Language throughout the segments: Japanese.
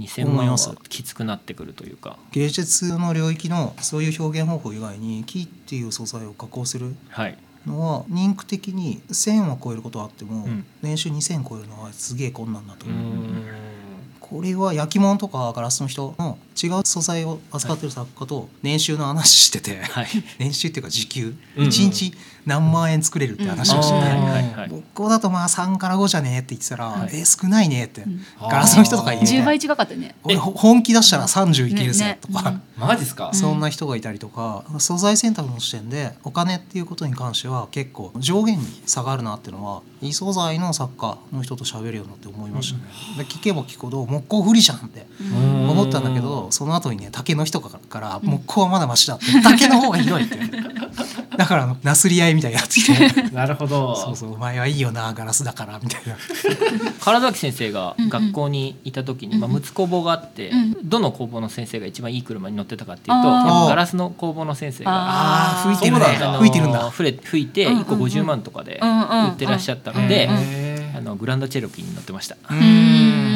2000万はきつくなってくるというか。芸術の領域のそういう表現方法以外に木っていう素材を加工するはい。のは人気的に1,000は超えることはあっても、うん。年収2,000超えるのはすげえ困難だとう。思う、ん。これは焼き物とかガラスの人の違う素材を扱ってる作家と年収の話してて、はい。年収っていうか時給？うんうん。1日何万円作れるって話をしてて、はい僕だとまあ3から5じゃねえって言ってたら、はい。え少ないねって、ん。ガラスの人とか言う10倍違かったよね。俺ほ本気出したら30いけるぜねねとか、うんマジっすか、そんな人がいたりとか素材選択の視点でお金っていうことに関しては結構上限に差があるなっていうのは異素材の作家の人と喋るようになって思いましたね。で聞けば聞くほど木工不利じゃんって。うん思ったんだけどその後にね竹の人から木工はまだマシだって竹の方がひどいってだからあのなすり合いみたいになってきて。なるほど。そうそうお前はいいよなガラスだからみたいな。唐崎先生が学校にいた時に、まあ、うん。うん6つ工房があって、うんどの工房の先生が一番いい車に乗ってたかっていうとあー。やっぱガラスの工房の先生が。あー。吹いてるね。吹いてるんだ。吹いて吹いてうんうんうん。1個50万とかで売ってらっしゃったので、あのグランドチェロキーに乗ってました。ううんん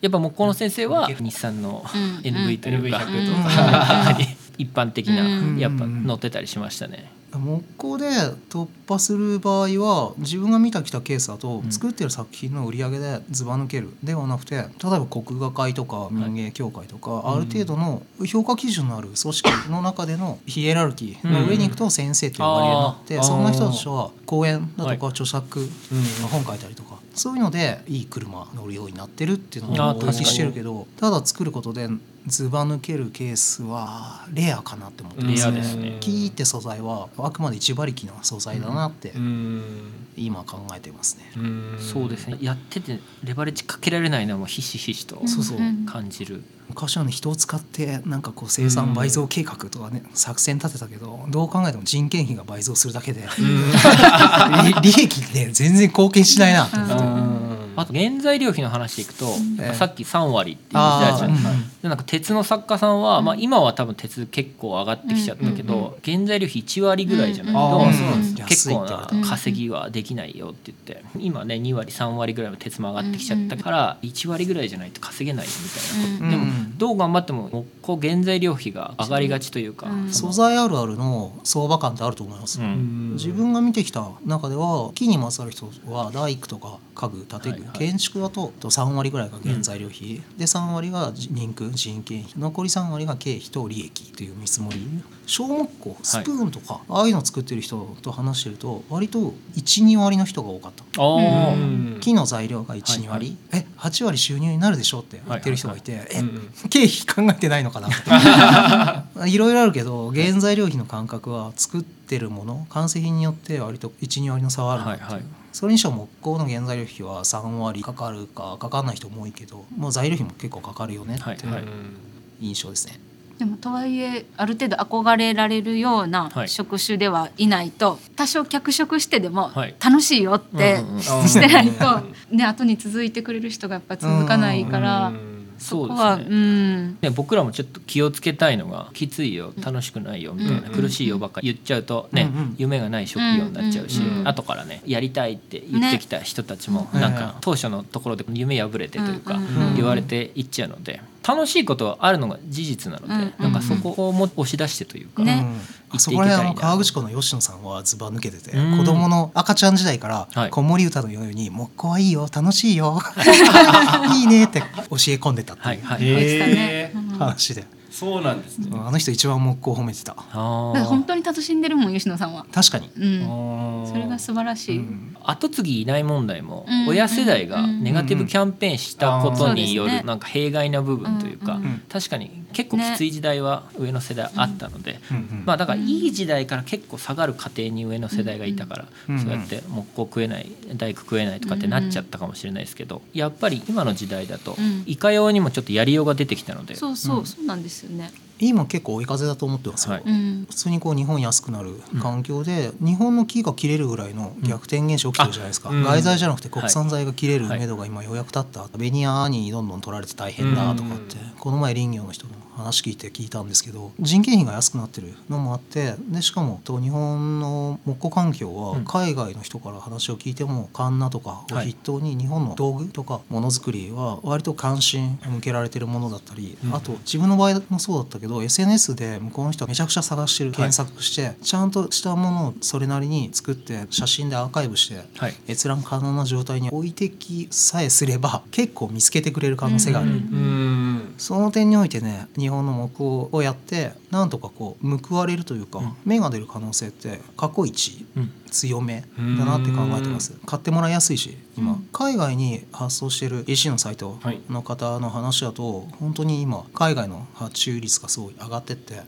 やっぱ木工の先生は日産のうん。NV というか、NV100 とか。一般的なうん。やっぱ乗ってたりしましたね。木工で突破する場合は自分が見たきたケースだと、うん。作ってる作品の売り上げでずば抜けるではなくて例えば国画会とか民芸協会とか、ある程度の評価基準のある組織の中でのヒエラルキーの上に行くと先生って呼ばれるようになって、うんそんな人たちは講演だとかは著作、うん。本書いたりとかそういうのでいい車乗るようになってるっていうのあをお聞きしてるけどただ作ることでずば抜けるケースはレアかなって思ってますね。キーって素材はあくまで一馬力の素材だなってうん。今考えてますね。うん。そうですね。やっててレバレッジかけられないのはもうひしひしとそうそうう。ん感じる。昔はね人を使ってなんかこう生産倍増計画とかね作戦立てたけどどう考えても人件費が倍増するだけで利 利益って全然貢献しないなと思って。うん。あと原材料費の話でいくと、ええさっき3割って言ってたじゃないですかなんか鉄の作家さんは、まあ、今は多分鉄結構上がってきちゃったけど、原材料費1割ぐらいじゃないと、結構な稼ぎはできないよって言って今ね2割3割ぐらいの鉄も上がってきちゃったから1割ぐらいじゃないと稼げないよみたいなこと、うんでもどう頑張っても木工原材料費が上がりがちというか、素材あるあるの相場感ってあると思います。うん。自分が見てきた中では木にまつわる人は大工とか家具建具、はいはい。建築だと3割ぐらいが原材料費、で3割が人工人件費残り3割が経費と利益という見積もり。小木工スプーンとか、ああいうの作ってる人と話してると割と12割の人が多かった。木の材料が12割、はいはい。え8割収入になるでしょって言ってる人がいて、うんえ経費考えてないのかな いろいろあるけど原材料費の感覚は作ってるもの完成品によって割と12割の差はあるなっていう、はいはいそれにしても木工の原材料費は3割かかるかかかんない人も多いけどもう材料費も結構かかるよねっていうはいはい。印象ですね。でもとはいえある程度憧れられるようなはい。職種ではいないと、多少脚色してでもはい。楽しいよってうんうんうん。してないと、ね後に続いてくれる人がやっぱ続かないから、そうですね。うん。ね、僕らもちょっと気をつけたいのがきついよ楽しくないよみたいな、うん。苦しいよばっか言っちゃうとね、うんうん。夢がない職業になっちゃうし、うんうん後からねやりたいって言ってきた人たちも、なんね。か当初のところで夢破れてというか、うんうんうん。言われていっちゃうので楽しいことはあるのが事実なので、うん。なんかそこをも押し出してというか、ね。うん、あそこら辺川口湖の吉野さんはずば抜けてて、うん。子供の赤ちゃん時代からはい。子守歌のように「木工はいいよ楽しいよ いいね」って教え込んでたってはいいうはい、言ってたね。へーうん話で、そうなんですね。あの人一番木工褒めてた。あだか本当に楽しんでるもん吉野さんは、確かに、うん、それが素晴らしい、うん。後継ぎいない問題もうん親世代がネガティブキャンペーンしたことによるなんか弊害な部分というかうん。うん。確かに結構きつい時代は上の世代あったのでうんうん。まあだからいい時代から結構下がる家庭に上の世代がいたからうんそうやって木工食えない大工食えないとかってなっちゃったかもしれないですけどやっぱり今の時代だとうん。いかようにもちょっとやりようが出てきたので。そうそう、うん。そうなんですよね、今結構追い風だと思ってますよ、はい。うん。普通にこう日本安くなる環境で、日本の木が切れるぐらいの逆転現象起きてるじゃないですか、うん。外材じゃなくて国産材が切れる目処が今ようやく立った、ベニヤにどんどん取られて大変だとかって、この前林業の人の話聞いて聞いたんですけど人件費が安くなってるのもあってでしかもと日本の木工環境はうん。海外の人から話を聞いてもカンナとかを筆頭に日本の道具とかものづくりは割と関心向けられてるものだったり、うん。あと自分の場合もそうだったけど SNS で向こうの人はめちゃくちゃ探してる検索して、ちゃんとしたものをそれなりに作って写真でアーカイブしてはい。閲覧可能な状態に置いてきさえすれば結構見つけてくれる可能性がある。うん。うんその点においてね日本の木工をやってなんとかこう報われるというか、うん。芽が出る可能性って過去一うん。強めだなって考えてます。買ってもらいやすいし今、うん。海外に発送してる EC のサイトの方の話だと、本当に今海外の発注率がすごい上がってって。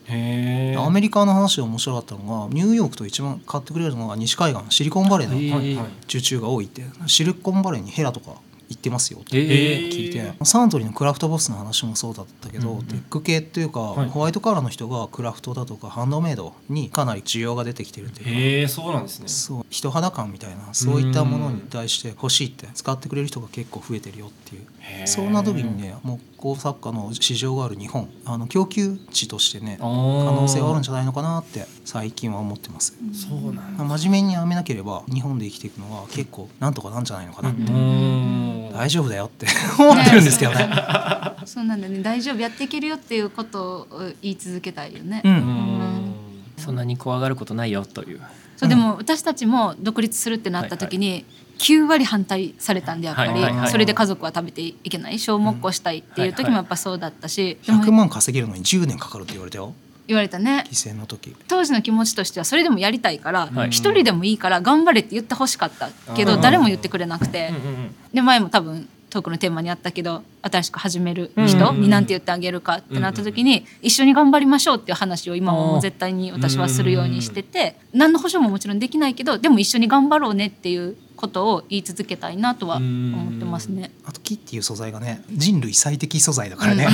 アメリカの話で面白かったのがニューヨークと一番買ってくれるのが西海岸シリコンバレーの受注が多いって。シリコンバレーにヘラとか行ってますよってえー。聞いて。サントリーのクラフトボスの話もそうだったけど、うんうんテック系っていうか、はいホワイトカラーの人がクラフトだとかハンドメイドにかなり需要が出てきてるっていうかへえそうなんですね。そう人肌感みたいなそういったものに対して欲しいって使ってくれる人が結構増えてるよっていう。そんな時にね木工作家の市場がある日本。あの供給地としてね可可能性はあるんじゃないのかなって最近は思ってます。そうなんだ。真面目にやめなければ日本で生きていくのは結構なんとかなんじゃないのかなって、うん。大丈夫だよって 思ってるんですけどね。そうなんだね。大丈夫やっていけるよっていうことを言い続けたいよね。うん。うん。そんなに怖がることないよというそうでも私たちも独立するってなった時に9割反対されたんでやっぱり、それで家族は食べていけない小木工したいっていう時もやっぱそうだったし、でも100万稼げるのに10年かかるって言われたよ。言われたね。犠牲の時。当時の気持ちとしてはそれでもやりたいから一、はい人でもいいから頑張れって言ってほしかったけどうん誰も言ってくれなくて、うんうん。で前も多分トークのテーマにあったけど新しく始める人に何て言ってあげるかってなった時に一緒に頑張りましょうっていう話を今はもう絶対に私はするようにしてて何の保証ももちろんできないけどでも一緒に頑張ろうねっていうことを言い続けたいなとは思ってますね。あと木っていう素材がね人類最適素材だからね。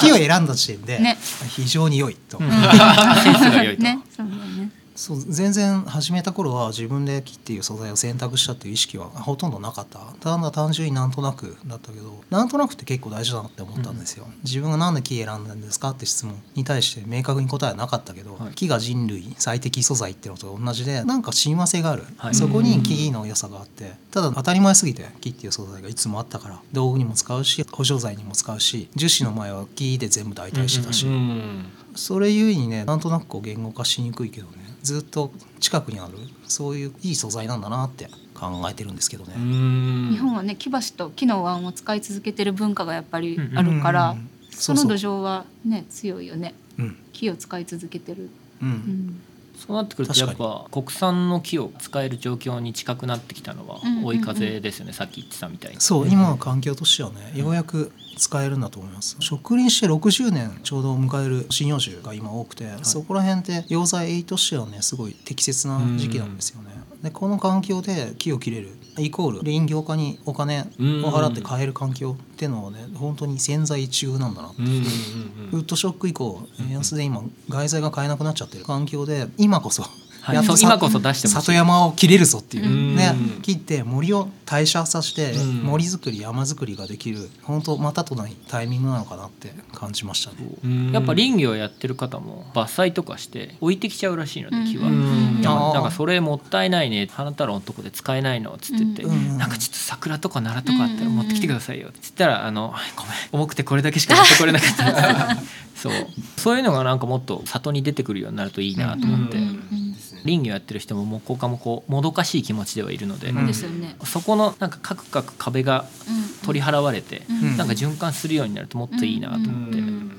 木を選んだ時点でね。非常に良いと。ね、そう全然始めた頃は自分で木っていう素材を選択したっていう意識はほとんどなかった。ただ単純になんとなくだったけどなんとなくって結構大事だなって思ったんですよ、自分がなんで木選んだんですかって質問に対して明確に答えはなかったけど、はい。木が人類最適素材っていうのと同じでなんか親和性がある、はい。そこに木の良さがあってただ当たり前すぎて木っていう素材がいつもあったから道具にも使うし補助材にも使うし樹脂の前は木で全部代替してたし、うん。それゆえにねなんとなくこう言語化しにくいけどねずっと近くにあるそういういい素材なんだなって考えてるんですけどね。うん。日本はね木橋と木の碗を使い続けてる文化がやっぱりあるから、うんその土壌はね強いよねうん。木を使い続けてる。うん。うん。そうなってくるとやっぱ国産の木を使える状況に近くなってきたのは追い風ですよね、さっき言ってたみたいに。そう今の環境としてはねようやく使えるんだと思います。植林して60年ちょうど迎える針葉樹が今多くて、そこら辺って溶剤としてはねすごい適切な時期なんですよね。でこの環境で木を切れるイコール林業家にお金を払って買える環境っていうのはね本当に千載一遇なんだなってウッドショック以降円安で今外材が買えなくなっちゃってる環境で今こそはいやっとさそう今こそ出して里山を切れるぞっていう、うん。ね。切って森を代謝させてうん。森作り山作りができる。本当またとないタイミングなのかなって感じましたね。うん。やっぱ林業やってる方も伐採とかして置いてきちゃうらしいので木は。なんかそれもったいないね。花太郎のとこで使えないのっつって言って、うん。なんかちょっと桜とか奈良とかあったら持ってきてくださいよ。って言ったら「あのごめん。重くてこれだけしか持ってこれなかった」そう。そういうのがなんかもっと里に出てくるようになるといいなと思って、林業やってる人も木工家もこうもどかしい気持ちではいるので、うん。そうですよね。そこのなんかカクカク壁が取り払われて、うん。なんか循環するようになるともっといいなと思って。うん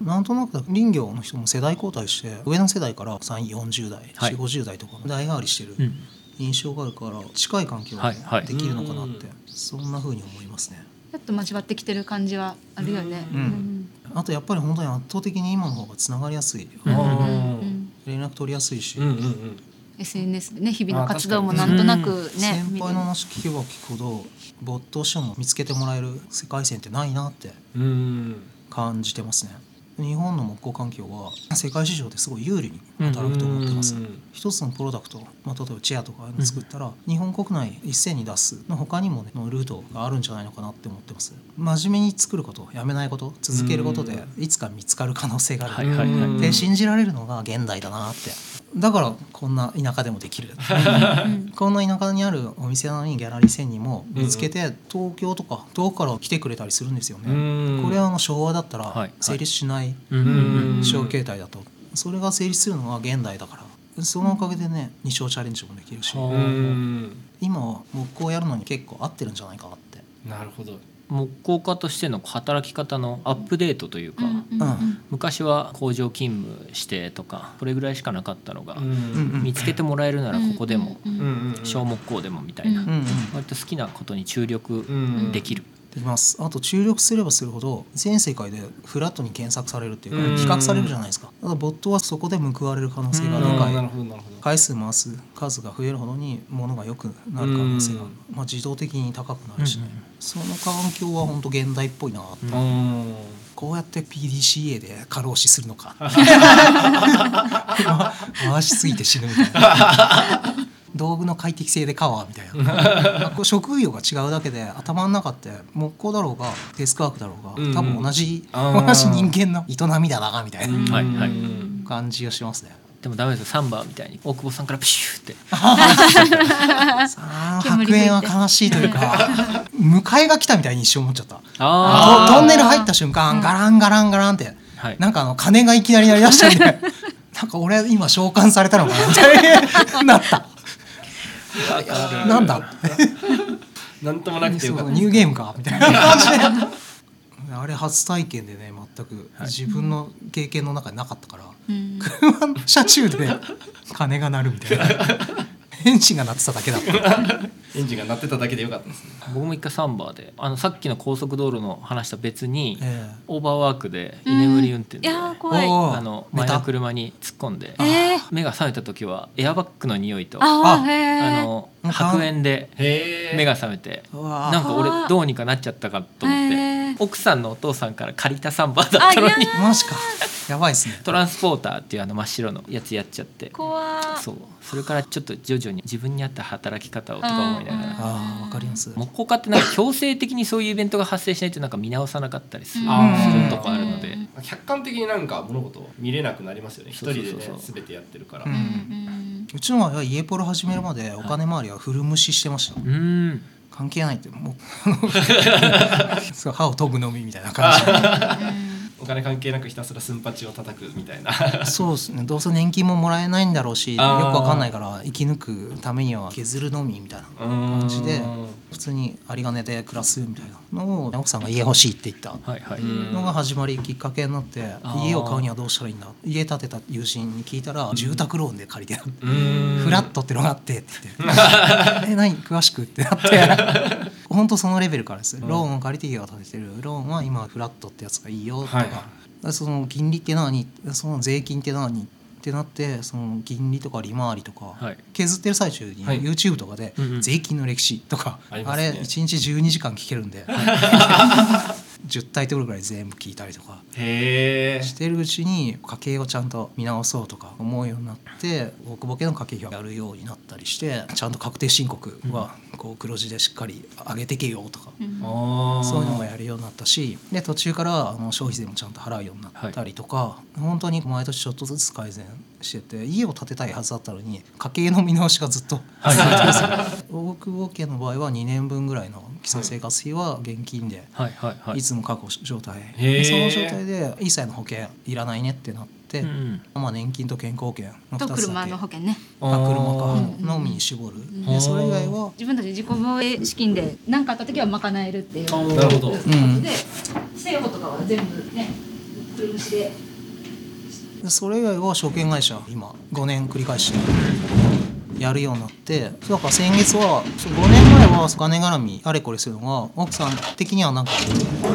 なんとなく林業の人も世代交代して上の世代から3 4 0代、はい。4 5 0代とか代替わりしてるうん。印象があるから近い環境はいはいでできるのかなって、そんな風に思いますね。ちょっと交わってきてる感じはあるよね。うん。あとやっぱり本当に圧倒的に今の方がつながりやすい、うん連絡取りやすいし、うんうんうん。SNS でね日々の活動もなんとなくね先輩の話聞けば聞くほど没頭しても見つけてもらえる世界線ってないなってうん。感じてますね。日本の木工環境は世界市場ですごい有利に働くと思ってます、うん一つのプロダクト、まあ、例えばチェアとか作ったら、日本国内一斉に出すの他にもねのルートがあるんじゃないのかなって思ってます。真面目に作ることやめないこと続けることでいつか見つかる可能性がある、はいはいはい。で信じられるのが現代だなってだからこんな田舎でもできる。こん。な田舎にあるお店なのにギャラリー1000人も見つけて東京とか遠くから来てくれたりするんですよね。うん。これはあの昭和だったら成立しないうん。小形態だと。それが成立するのは現代だから。そのおかげでね二生チャレンジもできるし。はうん。今は木工やるのに結構合ってるんじゃないかなって。なるほど木工家としての働き方のアップデートというか、うんうんうん。昔は工場勤務してとかこれぐらいしかなかったのが、うんうん見つけてもらえるならここでも、うんうん小木工でもみたいな、うんうんうん。割と好きなことに注力うんできる、できます。あと注力すればするほど全世界でフラットに検索されるっていううん。か比較されるじゃないですか。だからボットはそこで報われる可能性がうん。でかい回数回す数が増えるほどに物が良くなる可能性が、うんまあ、自動的に高くなるし、ねうんその環境は本当現代っぽいなって、うんこうやって PDCA で過労死するのか回しすぎて死ぬみたいな道具の快適性でカワーみたいな。こう職業が違うだけで頭の中って木工だろうがデスクワークだろうが、うん。多分同じ同じ人間の営みだなみたいな感じがしますね。でもダメですよ。サンバーみたいに大久保さんからプシューって。白煙は悲しいというか迎えが来たみたいに一瞬思っちゃった。あトトンネル入った瞬間ガランガランガランって、はい。なんかあの鐘がいきなり鳴り出したんでなんか俺今召喚されたのかなみたいになったなんだ？なんともなくてよかった。ニューゲームか？みたいな。感じであれ初体験でね全く自分の経験の中になかったから、うん。車の車中で鐘が鳴るみたいなエンジンが鳴ってただけだった。エンジンが鳴ってただけでよかったですね。僕も一回サンバーであのさっきの高速道路の話と別に、ええ。オーバーワークで居眠り運転で、いやー怖い。おーあの前の車に突っ込んで、えー。目が覚めた時はエアバッグの匂いとあの白煙で目が覚めてなんか俺どうにかなっちゃったかと思って奥さんのお父さんから借りたサンバーだったのに。マジか。やばいっすね。トランスポーターっていうあの真っ白のやつやっちゃって。怖ーそう。それからちょっと徐々に自分に合った働き方をとか思いながら。うんああわかります。木工家ってなんか強制的にそういうイベントが発生しないとなんか見直さなかったりする。とこあるので。うん。客観的になんか物事を見れなくなりますよね。一人でねそうそう。そう全てやってるから。うちの場合は家ポロ始めるまでお金回りは古無視してました、うーん関係ないってもう う歯を研ぐのみみたいな感じ。お金関係なくひたすら寸八を叩くみたいな。じそうですね。どうせ年金ももらえないんだろうしよくわかんないから生き抜くためには削るのみみたいな感じで普通に有り金で暮らすみたいなのを奥さんが家欲しいって言った。のが始まりきっかけになって家を買うにはどうしたらいいんだ？家建てた友人に聞いたら住宅ローンで借りてフラットってのがあってって言って「え何？詳しく?」ってなって。本当そのレベルからです。ローンを借りて家を建ててる。ローンは今フラットってやつがいいよとか,、はいその金利って何？その税金って何？ってなってその金利とか利回りとか、はい。削ってる最中にはい。YouTube とかで税金の歴史とか、あれ1日12時間聞けるんで 10タイトルぐらい全部聞いたりとかしてるうちに家計をちゃんと見直そうとか思うようになって大久保家の家計費をやるようになったりしてちゃんと確定申告はこう黒字でしっかり上げてけよとか、そういうのもやるようになったしで途中からあの消費税もちゃんと払うようになったりとか、本当に毎年ちょっとずつ改善してて家を建てたいはずだったのに家計の見直しがずっと続いてます大久保家の場合は2年分ぐらいの基礎生活費は現金ではいはいはい。いつも確保状態、その状態で一切の保険いらないねってなって、うんまあ、年金と健康保険の2つだけ。と車の保険ね。あ車か。うんのみに絞る、んでそれ以外は自分たち自己防衛資金で何かあった時は賄えるっていうなるほど。ことで生保とかは全部ね車ででそれ以外は証券会社今5年繰り返してやるようになってだから先月はそう5年前はお金絡みあれこれするのが奥さん的にはなんか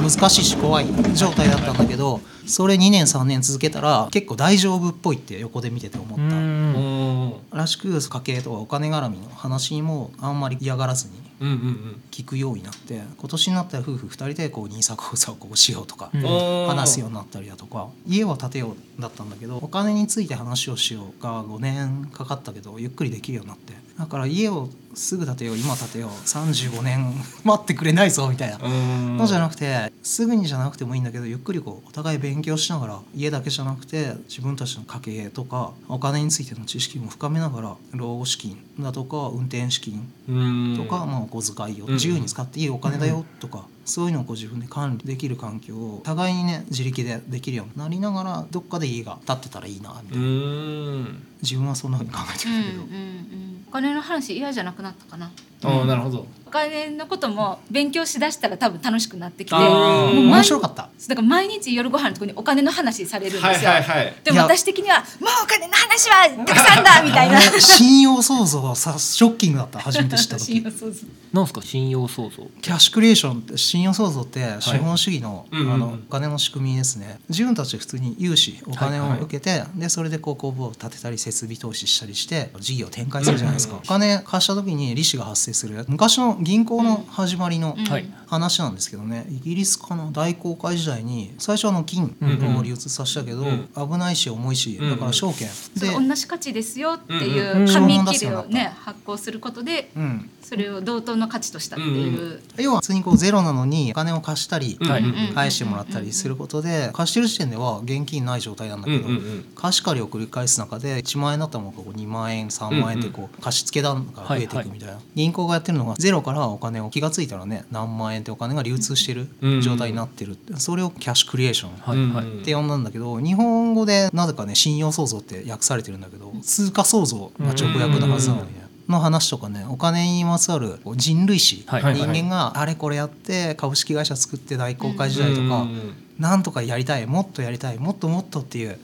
難しいし怖い状態だったんだけどそれ2年3年続けたら結構大丈夫っぽいって横で見てて思うった。ん。らしく家計とかお金絡みの話にもあんまり嫌がらずにうんうん聞くようになって今年になったら夫婦2人でこう NISA 口座をこうしようとか話すようになったりだとか家を建てようだったんだけどお金について話をしようが5年かかったけどゆっくりできるようになって。だから家をすぐ建てよう今建てよう35年 待ってくれないぞみたいな。うん。のじゃなくてすぐにじゃなくてもいいんだけどゆっくりこうお互い勉強しながら家だけじゃなくて自分たちの家計とかお金についての知識も深めながら老後資金だとか運転資金うん。とか、まあ、お小遣いをうん自由に使っていいお金だよとか、そういうのをこう自分で管理できる環境を互いにね自力でできるようになりながらどっかで家が建ってたらいいなみたういな、ん。自分はそんなふうに考えてうんうんるんだけど、うん。お金の話嫌じゃなくなったかな？ああなるほど。お金のことも勉強しだしたら多分楽しくなってきて面白かった。だから毎日夜ご飯のとこにお金の話されるんはいですよ、はいはいでも私的には「もうお金の話はたくさんだ!」みたいな。信用創造はさショッキングだった初めて知った時。なんですか信用創造。キャッシュクリエーションって信用創造って資本主義の,、うんうんうん。あのお金の仕組みですね。自分たち普通に融資お金を受けて、でそれでこう工房を建てたり設備投資したりして事業を展開するじゃないですか、お金貸した時に利子が発生する昔の銀行の始まりの話なんですけどね。イギリスかな大航海時代に最初はあの金を流通させたけど、うん。危ないし重いしうん。だから証券、そで、の同じ価値ですよっていう紙切れをね発行することでうん、それを同等の価値としたっていう、要は普通にこうゼロなのにお金を貸したり、返してもらったりすることで貸してる時点では現金ない状態なんだけど、貸し借りを繰り返す中で1万円だったものがこう2万円3万円ってこう貸し付け段が増えていくみたいな、銀行がやってるのがゼロからお金を気が付いたらね何万円ってお金が流通してる状態になってる。それをキャッシュクリエーションって呼んだんだけど日本語でなぜかね信用創造って訳されてるんだけど通貨創造が直訳なはずなのにねの話とかねお金にまつわる人類史、はいはい人間があれこれやって株式会社作って大航海時代とか、うん。なんとかやりたいもっとやりたいもっともっとっていう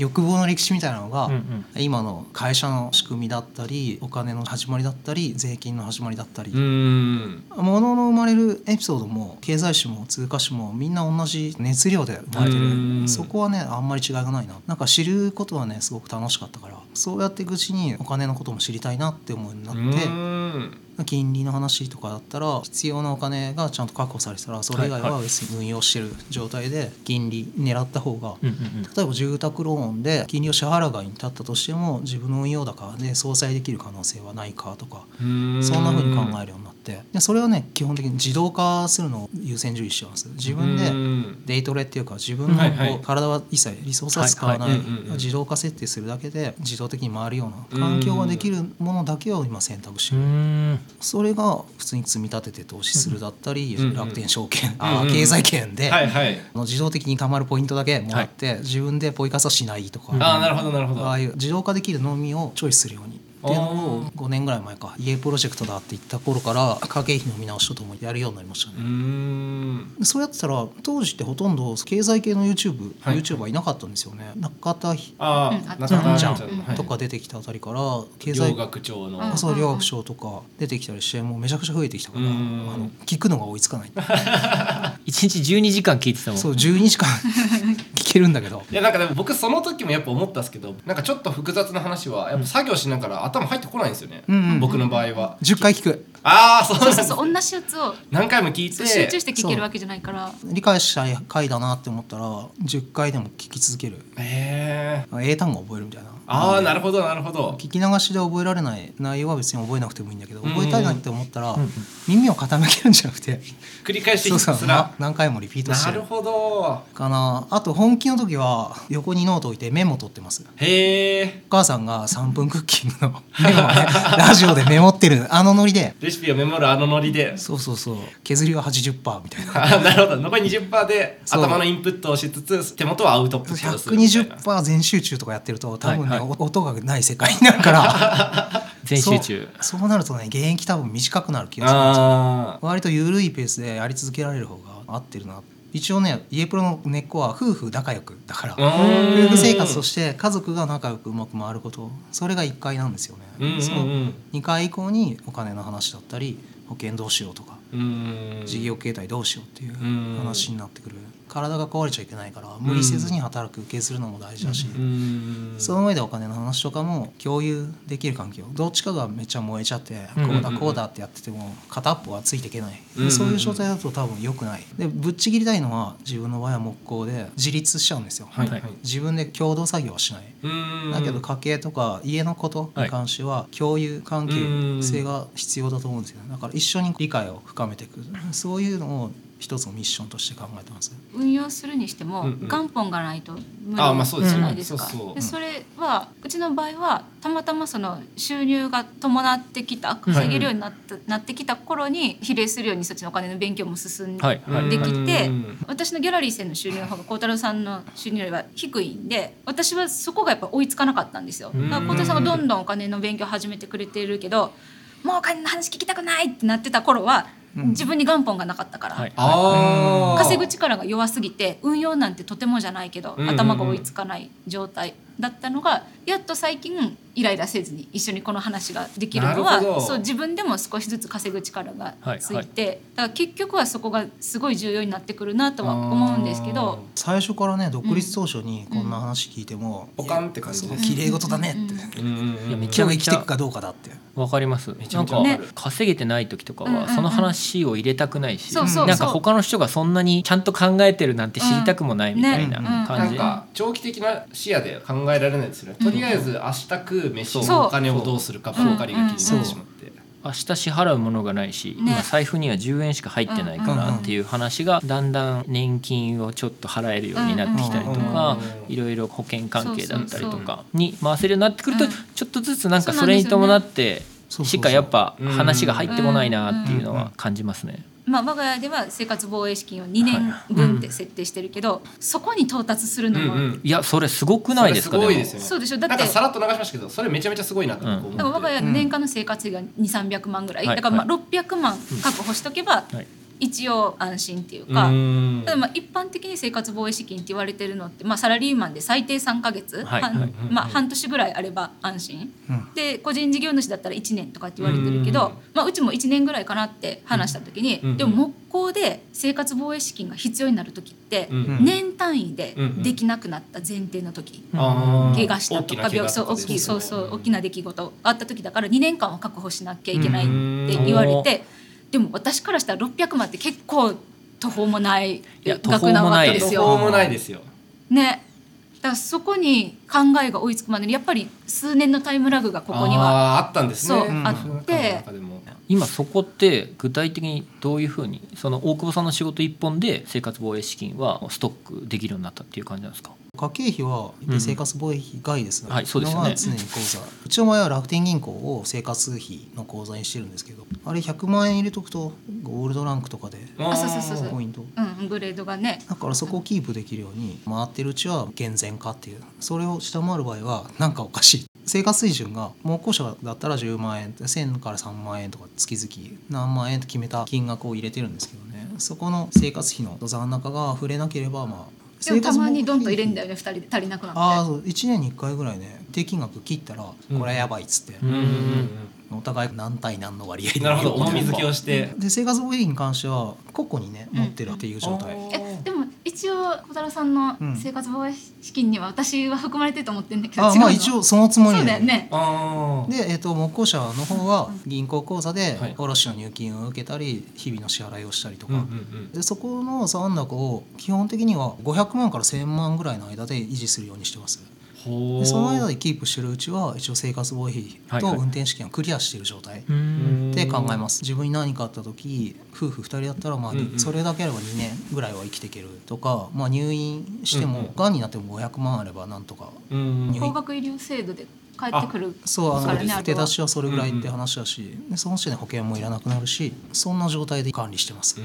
欲望の歴史みたいなのが、うんうん。今の会社の仕組みだったりお金の始まりだったり税金の始まりだったり、うん。物の生まれるエピソードも経済史も通貨史もみんな同じ熱量で生まれてうん。るそこはねあんまり違いがないな。なんか知ることはねすごく楽しかったからそうやっていくうちにお金のことも知りたいなって思うになって、うん金利の話とかだったら必要なお金がちゃんと確保されてたらそれ以外は別に運用してる状態で金利狙った方が例えば住宅ローンで金利を支払う側に立ったとしても自分の運用高で相殺できる可能性はないかとかうん。そんな風に考えるようになってでそれはね基本的に自動化するのを優先順位してます。自分でうん。デイトレっていうか自分の体は一切リソースは使わない。自動化設定するだけで自動的に回るような環境ができるものだけを今選択してうるん。それが普通に積み立てて投資するだったり、楽天証券、うんあ経済圏で、自動的に貯まるポイントだけもらって、自分でポイ活はしないとか、うんああなるほどなるほど。ああいう自動化できるのみをチョイスするようにっていうのを5年ぐらい前か家プロジェクトだって言った頃から家計費の見直しとともにやるようになりましたうね。そうやってたら当時ってほとんど経済系の YouTube、はい。YouTuber いなかったんですよね。中田ひあ中田ちゃんとか出てきたあたりから経済両学長の。うん。そう両学賞とか出てきたりしてもうめちゃくちゃ増えてきたから、うん。あの聞くのが追いつかない。一日12時間聞いてたもん。そう12時間 聞けるんだけど。いやなんかでも僕その時もやっぱ思ったんですけどなんかちょっと複雑な話はやっぱ作業しながら頭入ってこないんですよね、うんうん僕の場合は。10回聞く。ああそうそうそうそう同じやつを何回も聞いて。集中して聞けるわけじゃないから。理解したい回だなって思ったら10回でも聞き続ける。へえ英単語覚えるみたいなああなるほどなるほど。聞き流しで覚えられない内容は別に覚えなくてもいいんだけどうん覚えたいなって思ったら耳を傾けるんじゃなくて。繰り返しそうそう。何回もリピートして。るなるほど。かな。あと本気の時は横にノート置いてメモ取ってます。へえお母さんが3分クッキングのメモをね ラジオでメモってる。あのノリで。レシピをメモるあのノリで。そうそうそう。削りは80%みたいな。なるほど。残り20%で頭のインプットをしつつ手元はアウトプットをするみたいな。120%全集中とかやってると多分ね、はいは音がない世界になるから。全集中。そうなるとね現役多分短くなる気がす。るあ割と緩いペースでやり続けられる方が合ってるな。一応ね家プロの根っこは夫婦仲良くだから。夫婦生活として家族が仲良くうまく回ることそれが1回なんですよね、うんうんうん。その2回以降にお金の話だったり保険どうしようとかうん事業形態どうしようっていう話になってくる体が壊れちゃいけないから無理せずに働く受けするのも大事だし、うん。その上でお金の話とかも共有できる環境。どっちかがめっちゃ燃えちゃってうんこうだこうだってやってても片っぽはついていけない。うんそういう状態だと多分良くない。でぶっちぎりたいのは自分の場合は木工で自立しちゃうんですよ、はい。はい。自分で共同作業はしない。うん。だけど家計とか家のことに関しては共有関係性が必要だと思うんですよだから一緒に理解を深めていく。そういうのを一つのミッションとして考えてます。運用するにしてもうんうん。元本がないと無あまあそう理ですよね。じゃないですか。そうそう。でそれはうちの場合はたまたまその収入が伴ってきた稼げるようになった、なってきた頃に比例するようにそっちのお金の勉強も進んではいはい。できて、うん。私のギャラリー生の収入の方が孝太郎さんの収入よりは低いんで私はそこがやっぱ追いつかなかったんですよ。だから孝太郎さんがどんどんお金の勉強を始めてくれてるけどもうお金の話聞きたくないってなってた頃は自分に元本がなかったから。はい。あー。稼ぐ力が弱すぎて運用なんてとてもじゃないけど頭が追いつかない状態だったのがやっと最近イライラせずに一緒にこの話ができるのはそう自分でも少しずつ稼ぐ力がついて、はい。だから結局はそこがすごい重要になってくるなとは思うんですけど最初からね独立当初にこんな話聞いてもポカンって感じで。綺麗事だねって。うんうんうんいやめち今ゃめちゃ日生きていくかどうかだって。わかります。めちゃめちゃなんかわかる。稼げてない時とかうんうんうん。はその話を入れたくないしそうそうそう。なんか他の人がそんなにちゃんと考えてるなんて知りたくもないみたいなうんねうん。感じ。なんか長期的な視野で考えられないですよね、とりあえず明日食う飯そう。のお金をどうするかばっかりが気になってしまって、明日支払うものがないし、ね。今財布には10円しか入ってないからっていう話がだんだん年金をちょっと払えるようになってきたりとかうん。いろいろ保険関係だったりとかに回せるようになってくるとうん。ちょっとずつなんかそれに伴ってしかやっぱ話が入ってこないなっていうのは感じますね。まあ、我が家では生活防衛資金を2年分って設定してるけど、そこに到達するのも、うんうん。いやそれすごくないですかそれすごいもですよね。そうでしょ。だってなんかさらっと流しましたけどそれめちゃめちゃすごいなって僕思って、だから我が家の年間の生活費が2 3 0 0万ぐらい、はい。だからまあは600万確保しとけばはい一応安心っていうか、うん。ただまあ一般的に生活防衛資金って言われてるのって、まあ、サラリーマンで最低3か月、半はい。はい。まあ、半年ぐらいあれば安心、うん。で個人事業主だったら1年とかって言われてるけど、うん。まあ、うちも1年ぐらいかなって話した時に、うん。でも木工で生活防衛資金が必要になる時って、うん。年単位でできなくなった前提の時。あー。怪我したとか病気そう大きそうそう大きな出来事があった時だから2年間は確保しなきゃいけないって言われてでも私からしたら600万って結構途方もない額なわけですよ。途方もないですよ。ね。だからそこに考えが追いつくまでにやっぱり数年のタイムラグがここにはあったんですね。あって中でも。今そこって具体的にどういうふうにその大久保さんの仕事一本で生活防衛資金はストックできるようになったっていう感じなんですか？家計費はうん生活防衛費外ですが、はいそうですよね。のが常に口座うちの場合は楽天銀行を生活費の口座にしてるんですけどあれ100万円入れとくとゴールドランクとかであそうそうそうそうポイント。うんグレードがね。だからそこをキープできるように回ってるうちは健全化っていうそれを下回る場合はなんかおかしい生活水準が木工者だったら10万円1000から3万円とか月々何万円と決めた金額を入れてるんですけどね。そこの生活費の残高が触れなければまあでもたまにどんと入れんだよよね2人で足りなくなって。ああそう1年に1回ぐらいね低金額切ったらこれはやばいっつって、うんうんうん。お互い何対何の割合で。うんなるほど。重み付けをして。で生活防衛費に関しては個々にね持ってるっていう状態、えでも一応小太郎さんのうん。生活防衛資金には私は含まれてると思ってるんだけど、あまあ一応そのつもりでそうだよね。あー。で、えー、と木工者の方は銀行口座ではい。卸の入金を受けたり日々の支払いをしたりとか、うんうんうん。でそこの残高を基本的には500万から1000万ぐらいの間で維持するようにしてますでその間でキープしてるうちは一応生活防衛費と運転資金をクリアしている状態うん。で考えます。自分に何かあった時夫婦2人だったらまあそれだけあれば2年ぐらいは生きていけるとか、まあ、入院してもがんになっても500万あればなんとかうん入高額医療制度で帰ってくるそうあからねあとはの手出しはそれぐらいって話だし、でその時点で保険もいらなくなるしそんな状態で管理してます、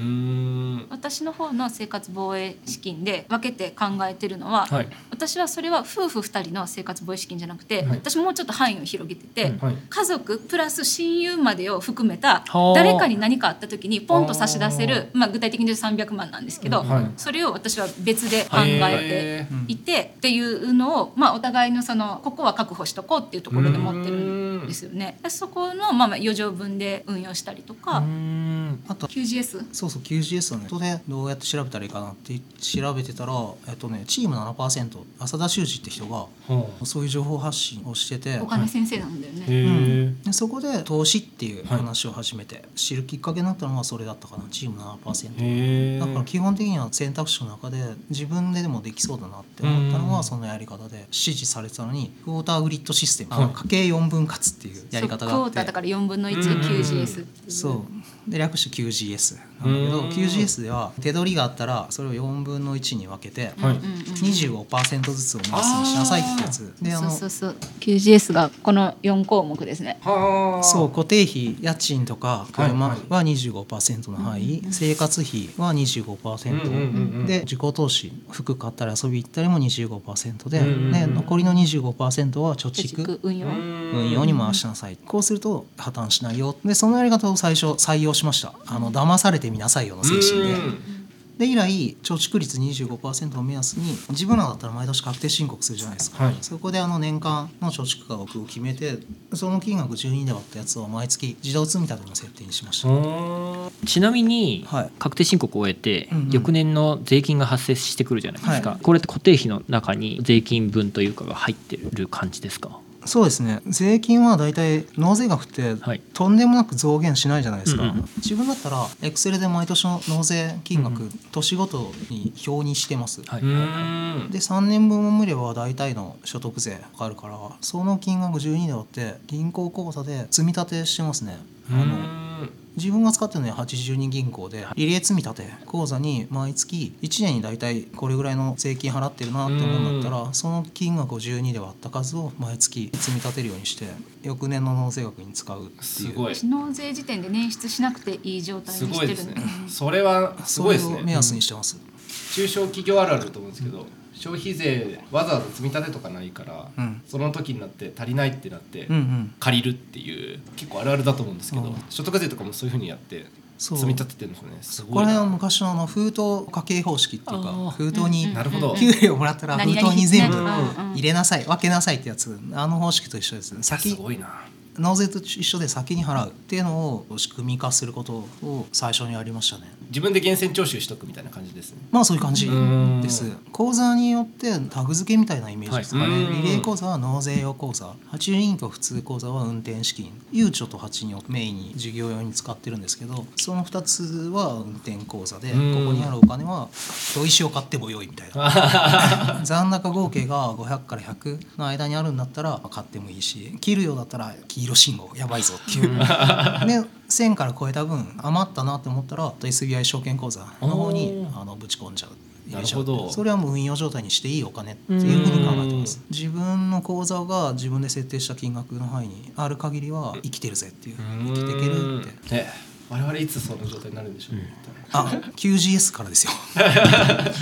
私の方の生活防衛資金で分けて考えてるのは、はい。私はそれは夫婦2人の生活防衛資金じゃなくて、はい。私もうちょっと範囲を広げてて、うんはい。家族プラス親友までを含めたはあ。誰かに何かあった時にポンと差し出せるまあ、具体的に言うと300万なんですけど、はい。それを私は別で考えていてっていうのを、まあ、お互いのそのここは確保しとこうっっていうところで持ってるんですよね。でそこのまあまあ余剰分で運用したりとか、うん。あと。QGS そうそう QGS をね。どうやって調べたらいいかなって調べてたら、えっとね、チーム7%浅田修二って人がほそういう情報発信をしてて。お金先生なんだよね。へえでそこで投資っていう話を始めて、知るきっかけになったのはそれだったかなチーム7%。へえだから基本的には選択肢の中で自分ででもできそうだなって思ったのがそのやり方で指示されてたのにクォーターグリッドシステム、あの家計4分割っていうやり方があって。そうクォーターだから4分の1で QGS っていう。そうで略して QGS なんだけどうん。QGS では手取りがあったらそれを4分の1に分けてはい。25%ずつを目安にしなさいってやつであそうのそうそう。QGS がこの4項目ですね。うはあ。そう固定費家賃とか車ははい25%の範囲、生活費は25%、うんうんで自己投資服買ったり遊び行ったりも25%で,、うんうんうんで残りの25%は貯蓄。運用。運用に回しなさい。こうすると破綻しないよ。でそのやり方を最初採用しました。あの騙されてみなさいよの精神で。で以来貯蓄率25%を目安に自分らだったら毎年確定申告するじゃないですか、はい。そこであの年間の貯蓄額を決めてその金額12で割ったやつを毎月自動積み立ての設定にしました、うんちなみにはい。確定申告を終えて翌年の税金が発生してくるじゃないですか、はい。これって固定費の中に税金分というかが入ってる感じですか？そうですね。税金は大体納税額ってはい。とんでもなく増減しないじゃないですか、うんうん自分だったらエクセルで毎年の納税金額、うん。年ごとに表にしてます、はい、うん。で3年分を見れば大体の所得税かかるからその金額12で割って銀行口座で積み立てしてますね。あの自分が使ってるのは80人銀行でリレー積み立て口座に毎月1年に大体これぐらいの税金払ってるなって思うんだったらその金額を12で割った数を毎月積み立てるようにして翌年の納税額に使うっていう。すごい。私納税時点で捻出しなくていい状態すにしごいですね。てるんで。それはすごいですそれを目安にねしてます、中小企業あるあるだと思うんですけど消費税わざわざ積み立てとかないからうん。その時になって足りないってなってうんうん。借りるっていう結構あるあるだと思うんですけどうん。所得税とかもそういうふうにやってそう。積み立ててるんですよね。すこれは昔のあの封筒家計方式っていうか封筒になるほど。給料もらったら封筒に全部入れなさい分けなさいってやつ。あの方式と一緒ですす先。ごいな納税と一緒で先に払うっていうのを仕組み化することを最初にやりましたね。自分で源泉徴収しとくみたいな感じですね。まあそういう感じうん。です口座によってタグ付けみたいなイメージです。かね、はい。うんリレー口座は納税用口座。八十人と普通口座は運転資金。ゆうちょと八人をメインに事業用に使ってるんですけどその2つは運転口座でここうんにあるお金は砥石を買ってもよいみたいな。残高合計が500から100の間にあるんだったら買ってもいいし切るようだったら黄色信号やばいぞっていう。で1000から超えた分余ったなって思ったら SBI 証券口座の方にあのぶち込んじゃう。なるほど。それはもう運用状態にしていいお金っていうふうに考えてます。自分の口座が自分で設定した金額の範囲にある限りは生きてるぜっていう。生きていけるって。ね我々いつその状態になるんでしょう？ねあ QGS からですよ。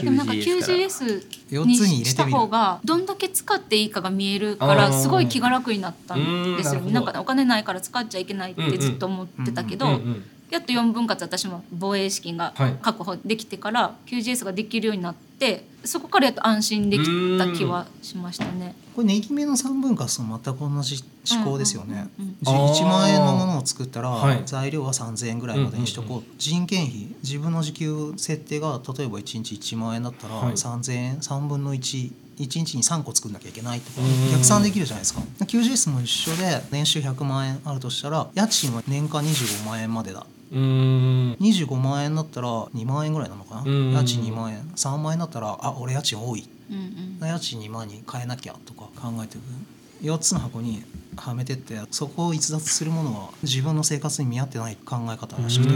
でもなんか QGS にした方がどんだけ使っていいかが見えるからすごい気が楽になったんですようんなんかねお金ないから使っちゃいけないってずっと思ってたけどうんうんやっと4分割私も防衛資金がはい確保できてから QGS ができるようになってそこからやっと安心できた気はしましたね。これ値決めの3分割と全く同じ思考ですよね。うんうんうんじ1万円のものを作ったら、はい。材料は3,000円ぐらいまでにしとこう,、人件費自分の時給設定が例えば1日1万円だったら、はい。3,000円3分の1 1日に3個作んなきゃいけないとかうん逆算できるじゃないですか。QGS も一緒で年収100万円あるとしたら家賃は年間25万円までだうーん25万円だったら2万円ぐらいなのかな？うん家賃2万円。3万円だったらあ俺家賃多い。うんうん。家賃2万に変えなきゃとか考えていく4つの箱にはめてってそこを逸脱するものは自分の生活に見合ってない考え方らしくて。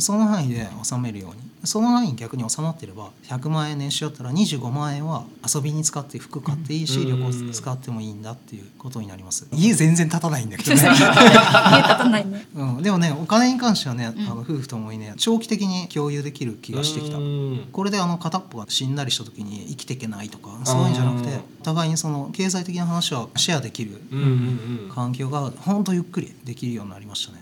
その範囲で収めるようにその範囲に逆に収まってれば100万円年収だったら25万円は遊びに使って服買っていいしうん。旅行使ってもいいんだっていうことになります。家全然建たないんだけどね。家立たないね。うん、でもねお金に関してはね、うん。あの夫婦ともにね長期的に共有できる気がしてきた。これであの片っぽが死んだりした時に生きていけないとかそういうんじゃなくてお互いにその経済的な話はシェアできるうんうん環境がほんとゆっくりできるようになりましたね。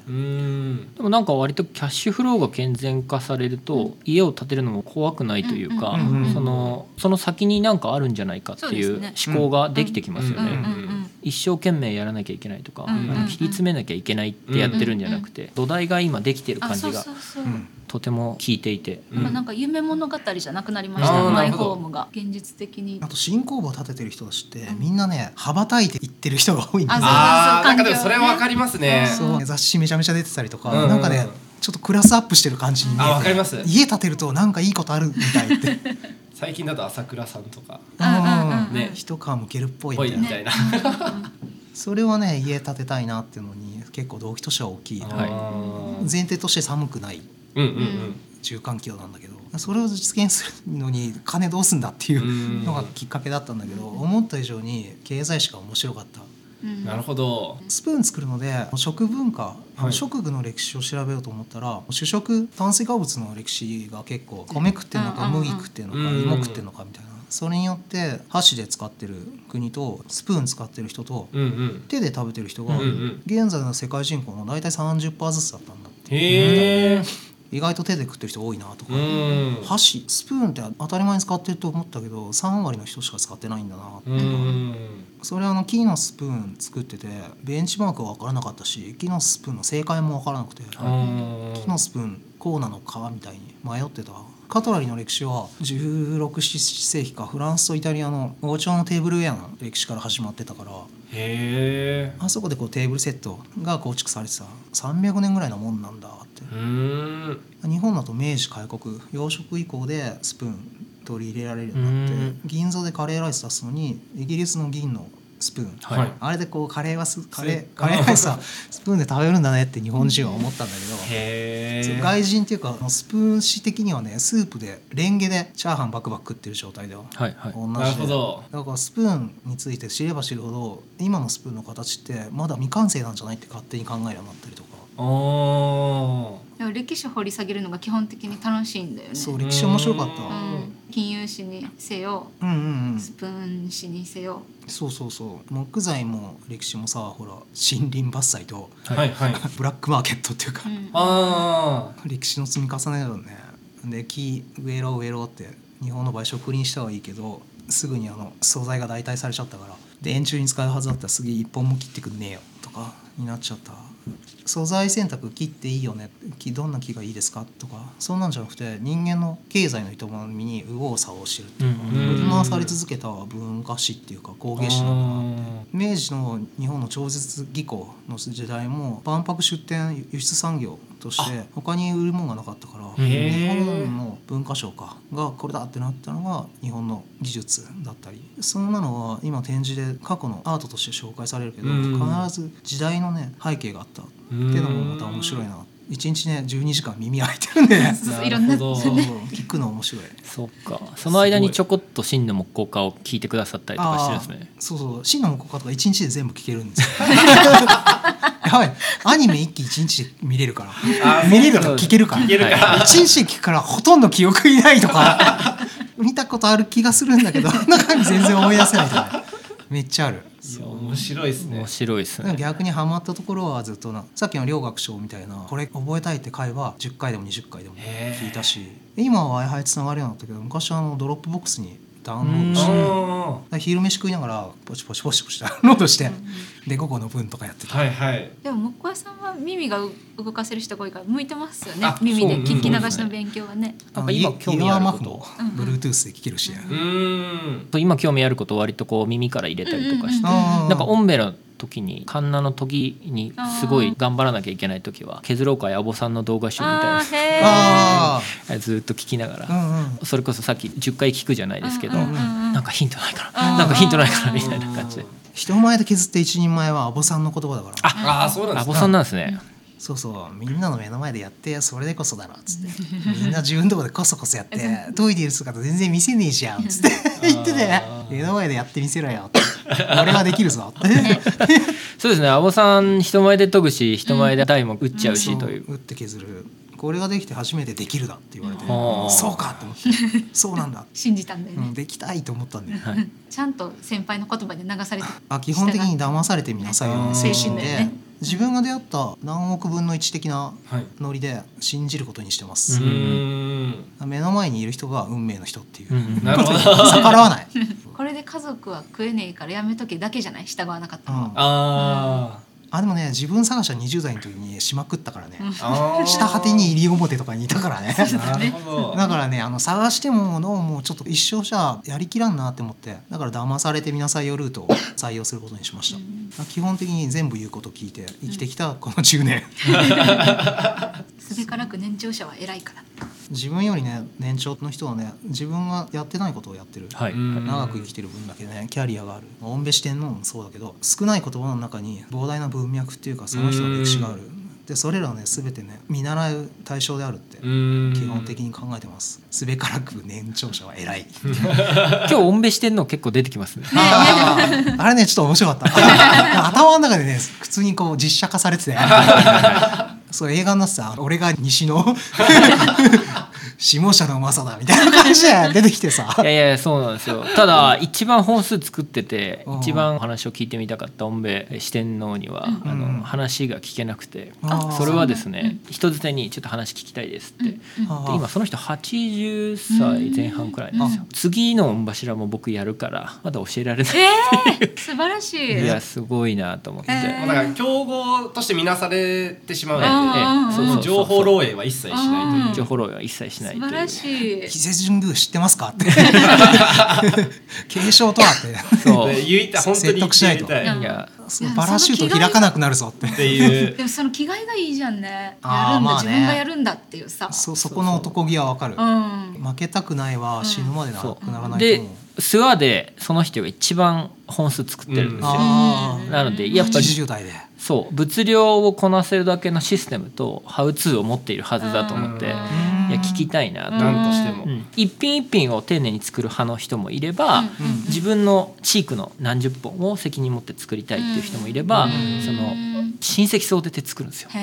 でもなんか割とキャッシュフローが健全化されると家を建てるのも怖くないというか、そのその先になんかあるんじゃないかっていう思考ができてきますよね。一生懸命やらなきゃいけないとか、切り詰めなきゃいけないってやってるんじゃなくて、土台が今できてる感じがとても効いていて、なんか夢物語じゃなくなりました。マイホームが。現実的に。あと新工房を建ててる人たちってみんなね羽ばたいていってる人が多いんですよ。ああーなんかでもそれはわかりますね。雑誌めちゃめちゃ出てたりとか、なんかねちょっとクラスアップしてる感じに見えてあわかります。家建てるとなんかいいことあるみたいって。最近だと朝倉さんとか。一皮むけるっぽいぽみたいな。それはね家建てたいなっていうのに結構動機としては大きい、前提として寒くない。うんうんうん。住環境なんだけど。それを実現するのに金どうすんだっていうのがきっかけだったんだけど思った以上に経済史が面白かった。うんなるほど。スプーン作るので食文化、はい。食具の歴史を調べようと思ったら主食炭水化物の歴史が結構米食ってんのか麦食ってんのかうん。芋食ってんのかみたいな。それによって箸で使ってる国とスプーン使ってる人と手で食べてる人が現在の世界人口の大体30%ずつだったんだって意外と手で食ってる人多いなとか。うん。箸スプーンって当たり前に使ってると思ったけど3割の人しか使ってないんだなとかうん。それはあの木のスプーン作っててベンチマークは分からなかったし木のスプーンの正解も分からなくて。木のスプーンこうなのかみたいに。迷ってた。カトラリーの歴史は16世紀かフランスとイタリアの王朝のテーブルウェアの歴史から始まってたからへえあそこでこうテーブルセットが構築されてた。300年ぐらいのもんなんだって。うん。日本だと明治開国洋食以降でスプーン取り入れられるようになってうん。銀座でカレーライス出すのにイギリスの銀のスプーン。はい。はいあれでこうカレーはすカレすーカレーライスは スプーンで食べるんだねって日本人は思ったんだけど。外人っていうかスプーン史的にはねスープでレンゲでチャーハンバクバク食ってる状態でははいはい。同じで。なるほど。だからスプーンについて知れば知るほど今のスプーンの形ってまだ未完成なんじゃないって勝手に考えるようになったりとか。おでも歴史掘り下げるのが基本的に楽しいんだよね。そう歴史面白かった。うん、金融史にせようんうんうん。スプーン史にせよ。そうそうそう。木材も歴史もさほら森林伐採とーはいはい。ブラックマーケットっていうか、うん。あ歴史の積み重ねだよね。で木植えろ植えろって日本の場合植林したはいいけどすぐにあの素材が代替されちゃったからで円柱に使うはずだったらすげえ一本も切ってくんねえよとかになっちゃった素材選択切っていいよね。木どんな木がいいですか？とかそんなんじゃなくて人間の経済の営みに右往左往してるっていうか振り回され続けた文化史っていうか工芸史なのかな明治の日本の超絶技巧の時代も万博出展輸出産業として他に売るもんがなかったから日本の文化省かがこれだってなったのが日本の技術だったり。そんなのは今展示で過去のアートとして紹介されるけどうん。必ず時代のね背景があったっていうのもまた面白いな一日ね12時間耳開いてるんで そうそうないろんな聞くの面白い。そっか。その間にちょこっと真の木工家を聞いてくださったりとかしてるんですね。そうそう真の木工家とか一日で全部聞けるんですよ。やばい。アニメ一期一日で見れるから。見れるから聞けるから。聞けるから一日で聞くからほとんど記憶にないとか。見たことある気がするんだけど中身全然思い出せないとか。めっちゃある面白いですね。面白いですね。逆にハマったところはずっとなさっきの両学長みたいなこれ覚えたいって回は10回でも20回でも聞いたし今は w i f i つながるようになったけど昔はあのドロップボックスにダウンロードして。昼飯食いながらポチポチポチポチダウンロードしてで午後の分とかやってーた、はいはい。でも木工屋さんは耳がう動かせる人が多いから向いてますよね。あ耳で聞き流しの勉強はね。あのなんか今イ興味あること。Bluetooth で聞けるし、うーん今興味あることを割とこう耳から入れたりとかして、うんうんうん。あーなんかオンベの時にカンナの時にすごい頑張らなきゃいけない時は削ろうかやぼさんの動画集みたいなずーっと聞きながら、ーうんうんそれこそさっき10回聞くじゃないですけど、うんうんうんなんかヒントないかななんかヒントないかなみたいな感じ。で人前で削って一人前はアボさんの言葉だから。ああそうなんですラボさんなんですね、そうそう。みんなの目の前でやってそれでこそだろっつって。みんな自分のとこでこそこそやってトイレいる姿全然見せねえじゃんっつって。言ってて目の前でやってみせろよって。俺はできるぞって。そうですね。アボさん人前で研ぐし人前で台も打っちゃうしという、打って削るこれができて初めてできるだって言われて、うんそうかって思って。そうなんだ、信じたんだよね。うん、できたいと思ったんだよ、はい。ちゃんと先輩の言葉で流されてあ基本的に騙されてみなさいようんの精神で、ね。自分が出会った何億分の1的なはい。ノリで信じることにしてまうす、ーんうん。目の前にいる人が運命の人っていう、うん。う んなるほど。逆らわない、これで家族は食えねえからやめとけだけじゃない？従わなかったのは、うん。ああでもね自分探しは20代の時にしまくったからね、下果てに西表とかにいたからねだからねあの探してもどうもちょっと一生じゃやりきらんなって思ってだから騙されてみなさいよルートを採用することにしました、基本的に全部言うこと聞いて生きてきたこの10年すべからく年長者は偉いから。自分よりね年長の人はね自分がやってないことをやってる、はい、うん長く生きてる分だけねキャリアがある。おんべ四天王もそうだけど少ない言葉の中に膨大な文脈っていうかその人の歴史がある。でそれらはね全てね見習う対象であるってうん。基本的に考えてます。すべからく年長者は偉い。今日おんべしてんの結構出てきますね。あれねちょっと面白かった。頭の中でね普通にこう実写化されてて そう映画のさ俺が西の。下社のマサだみたいな感じで出てきてさ。いやいやそうなんですよ。ただ一番本数作っててうん。一番話を聞いてみたかったおんべ四天王にはあうん。の話が聞けなくてそれはですね人づてにちょっと話聞きたいですって。で今その人80歳前半くらいなんですよ。次の御柱も僕やるからまだ教えられない。えー、素晴らしい。いやすごいなと思って、えもうだから競合として見なされてしまう。ええので、情報漏洩は一切しないという。うん情報漏洩は一切しないという。素晴らしい。伊勢神宮知ってますか？って。継承とはって。そう。で言いたい本当に説得しないと。言いや。そうパラシュート開かなくなるぞって。っていうでもその気概がいいじゃんね。やるんだ、まあね。自分がやるんだっていうさ。そそこの男気はわかる。うん。負けたくないは死ぬまでなそくならないとで思う。諏訪でその人が一番本数作ってるんですよ、あなのでやっぱり80代で。そう。物量をこなせるだけのシステムとハウツーを持っているはずだと思っていうんや聞きたいなと、なんとしても、うん。一品一品を丁寧に作る派の人もいれば、うん。自分のチークの何十本を責任持って作りたいっていう人もいれば、うん。その親戚総出で作るんですよ。そ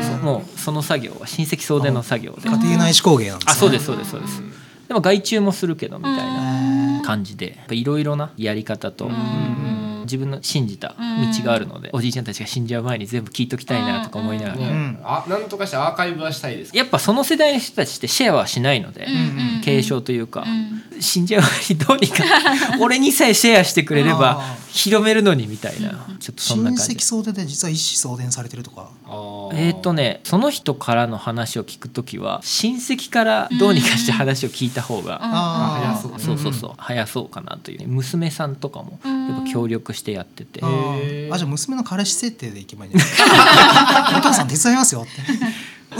うそう。もうその作業は親戚総出の作業で。家庭内手工芸なんですね。あそうですそうですそうです。でも外注もするけどみたいな感じで。いろいろなやり方と、うん自分の信じた道があるので、おじいちゃんたちが死んじゃう前に全部聞いときたいなとか思いながら、あなんとかしてアーカイブはしたいですやっぱその世代の人たちってシェアはしないので、うん。継承というか、うん死んじゃう前にどうにか俺にさえシェアしてくれれば広めるのにみたいなちょっとそんな感じ親戚。総出で実は一子相伝されてるとかあーえーとねその人からの話を聞くときは親戚からどうにかして話を聞いた方が、早そうそうそうそう、早そうかなという娘さんとかもやっぱ協力してやってて、ああじゃあ娘の彼氏設定でいけばいいんじゃないお父さん手伝いますよって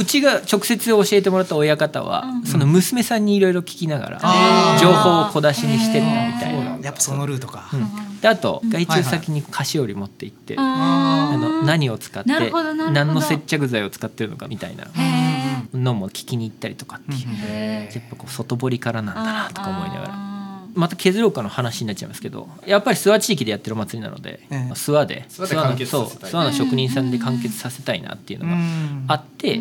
うちが直接教えてもらった親方は、その娘さんにいろいろ聞きながら、情報を小出しにしてったみたいな。やっぱそのルートか、うん。であと外注先に菓子折り持って行って、ああの何を使って何の接着剤を使ってるのかみたいなへのも聞きに行ったりとかっていう、えやっぱこう外堀からなんだなとか思いながら。らまた削ろうかの話になっちゃいますけどやっぱり諏訪地域でやってるお祭りなので、ええ。諏訪で諏訪で完結そうさせたい。諏訪の職人さんで完結させたいなっていうのがあって、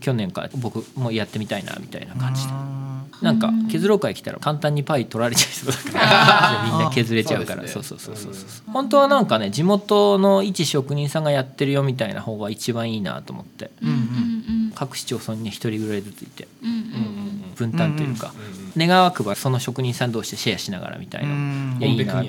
去年から僕もやってみたいなみたいな感じで。なんか削ろう会来たら簡単にパイ取られちゃいそうだからみんな削れちゃうから。そそううですね。そうそうそうそう本当はなんかね地元の一職人さんがやってるよみたいな方が一番いいなと思って。うんうん各市町村に一人ぐらいずついて。うんうん分担というか。うん願わくばその職人さん同士でシェアしながらみたいな。うん。いやいいな。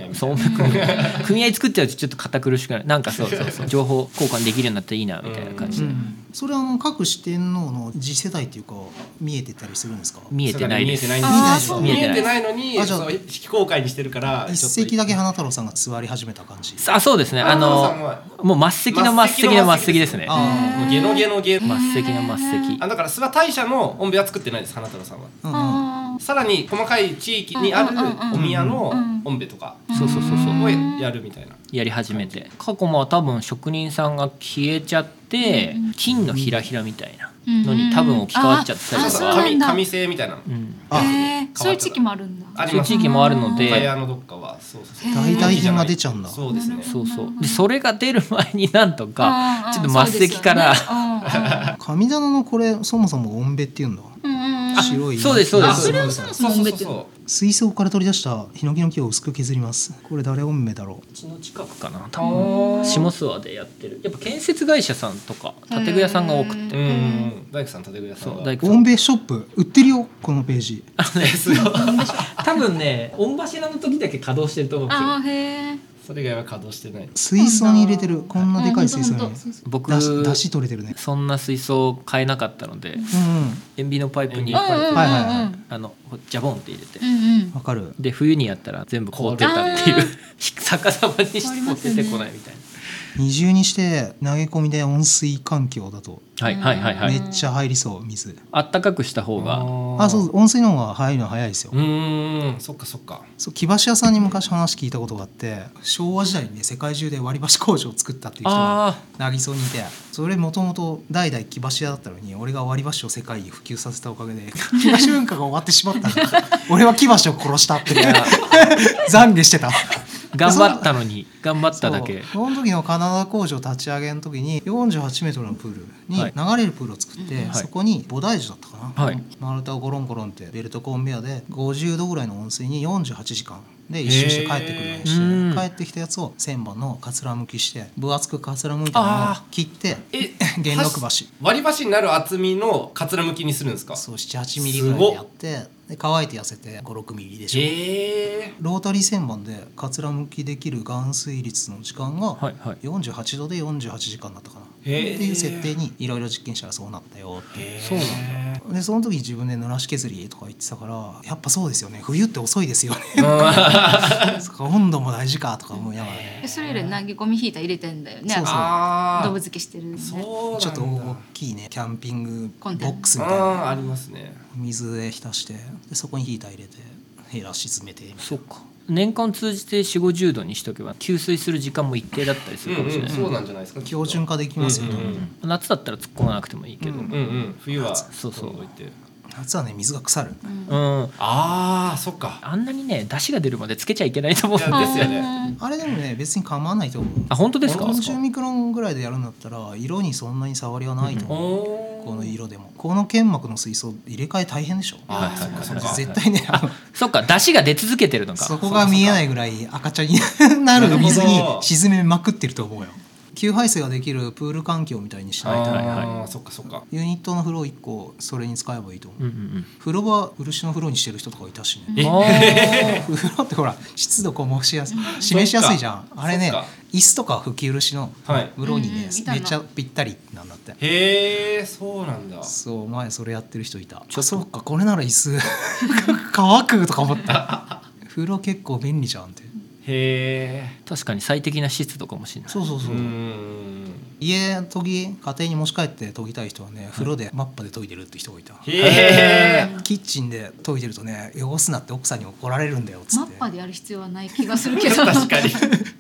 組合作っちゃうとちょっと堅苦しくなる。なんかそうそうそう。情報交換できるようになったらいいなみたいな感じ。でそれはあの各四天王の次世代っていうか見えてたりするんですか？見えてないです。見えてない見えてなないいのにあじゃあ非公開にしてるから一席だけ花太郎さんが座り始めた感じ。あそうですね。あのはもう末席の末席の末席ですね。あもうゲノゲノゲ末席の末席。あだから諏訪大社の音部は作ってないです花太郎さんは。うんうん。あさらに細かい地域にあるお宮の音部とかそうそうそうそうをやるみたいな。やり始めて過去も多分職人さんが消えちゃって金のひらひらみたいなのに多分置き換わっちゃったりあとか紙紙製みたいなの。うそういう地域もあるんだ。そういう地域もあるので。ヤのどっかはそうそうそう。代替品が出ちゃうんだ。そうですね。そうそう。でそれが出る前になんとかちょっと末席から。うんうん神棚のこれそもそも音べっていうんだ？白い。そうですそうです。それをさそ水槽から取り出したヒノキの木を薄く削ります。これ誰音目だろう。ちの近くかな。多う分下諏訪でやってる。やっぱ建設会社さんとか建具屋さんが多くて。ううん大工さん建具屋さん大工さん。う音目ショップ売ってるよこのページ。あのねすごい。多分ね御柱の時だけ稼働してると思うんですよ。あーへえそれ以外は稼働してない。水槽に入れてる。こんなでかい水槽に。僕だしだし取れてるね。そんな水槽買えなかったのでうん塩ビのパイプにあのジャボンって入れて。わかる。で冬にやったら全部凍ってたっていう。逆さまにしても出てこないみたい二重にして投げ込みで温水環境だとなはいはいはいはい。めっちゃ入りそう水。あったかくした方が。あそう温水の方が入るの早いですよ。うーん。そっかそっか。そう木箸屋さんに昔話聞いたことがあって昭和時代にね世界中で割り箸工場を作ったっていう人があ凪荘にいてそれもともと代々木箸屋だったのに俺が割り箸を世界に普及させたおかげで木箸文化が終わってしまった 俺は木箸を殺したって 懺悔してた。頑張ったのに。頑張っただけ。そう。その時のカナダ工場立ち上げの時に48メートルのプールにはい流れるプールを作って、はい。そこに菩提樹だったかな、はい。丸太をゴロンゴロンってベルトコンベヤで50度ぐらいの温水に48時間で一周して帰ってくるようにして帰ってきたやつを1000本のかつらむきして分厚くかつらむいたのをあ切ってえ 元禄箸割り箸になる厚みのかつらむきにするんですか？そう78ミリぐらいでやってで乾いて痩せて56ミリでしょ、へえ。ロータリー旋盤でかつらむきできる含水率の時間がはいはい。48度で48時間だったかな。ってへーいう設定にいろいろ実験したらそうなったよって。そう。なんだでその時自分で濡らし削りとか言ってたからやっぱそうですよね。冬って遅いですよね。温度も大事かとか思いながら。ねえ。それより投げ込みヒーター入れてんだよね。そうそう。あ動物付けしてるんで。そうなんだ。ちょっと大きいねキャンピングボックスみたいな。ありますね水で浸してでそこにヒーター入れてヘラ沈めてみたいな。そうか。年間通じて4 5 0度にしとけば給水する時間も一定だったりするかもしれない、そうなんじゃないですか標準化できますよね、うんうんうん。夏だったら突っ込まなくてもいいけど、ううんんうんうん。冬は。そうそう。夏はね水が腐る。ああそっか。あんなにね出汁が出るまでつけちゃいけないと思うんですよね。あれでもね別に構わないと思うあ本当ですか？40ミクロンぐらいでやるんだったら色にそんなに触りはないと思う、おこの色でも。この剣幕の水槽入れ替え大変でしょ？あーそっかそっか絶対ねあのそっか出汁が出続けてるのか。そこが見えないぐらい赤茶になる水に沈めまくってると思うよ。給排水ができるプール環境みたいにしないと、はいはいあーそっかそっか。ユニットの風呂1個それに使えばいいと思う、うんうん風呂場漆の風呂にしてる人とかいたしね。風呂ってほら湿度こもしやすい示しやすいじゃん。あれね椅子とか拭き漆のはい。風呂にね、うんうん。いめっちゃぴったりなんだってへえそうなんだ。そう前それやってる人いた。あそうかこれなら椅子。乾くとか思った。風呂結構便利じゃんって。へ確かに最適な湿度かもしれない。そうそうそう。う、家研ぎ家庭に持ち帰って研ぎたい人はね風呂でマッパで研いでるって人がいた、へえ キッチンで研いでるとね汚すなって奥さんに怒られるんだよっつって。マッパでやる必要はない気がするけど。確かに。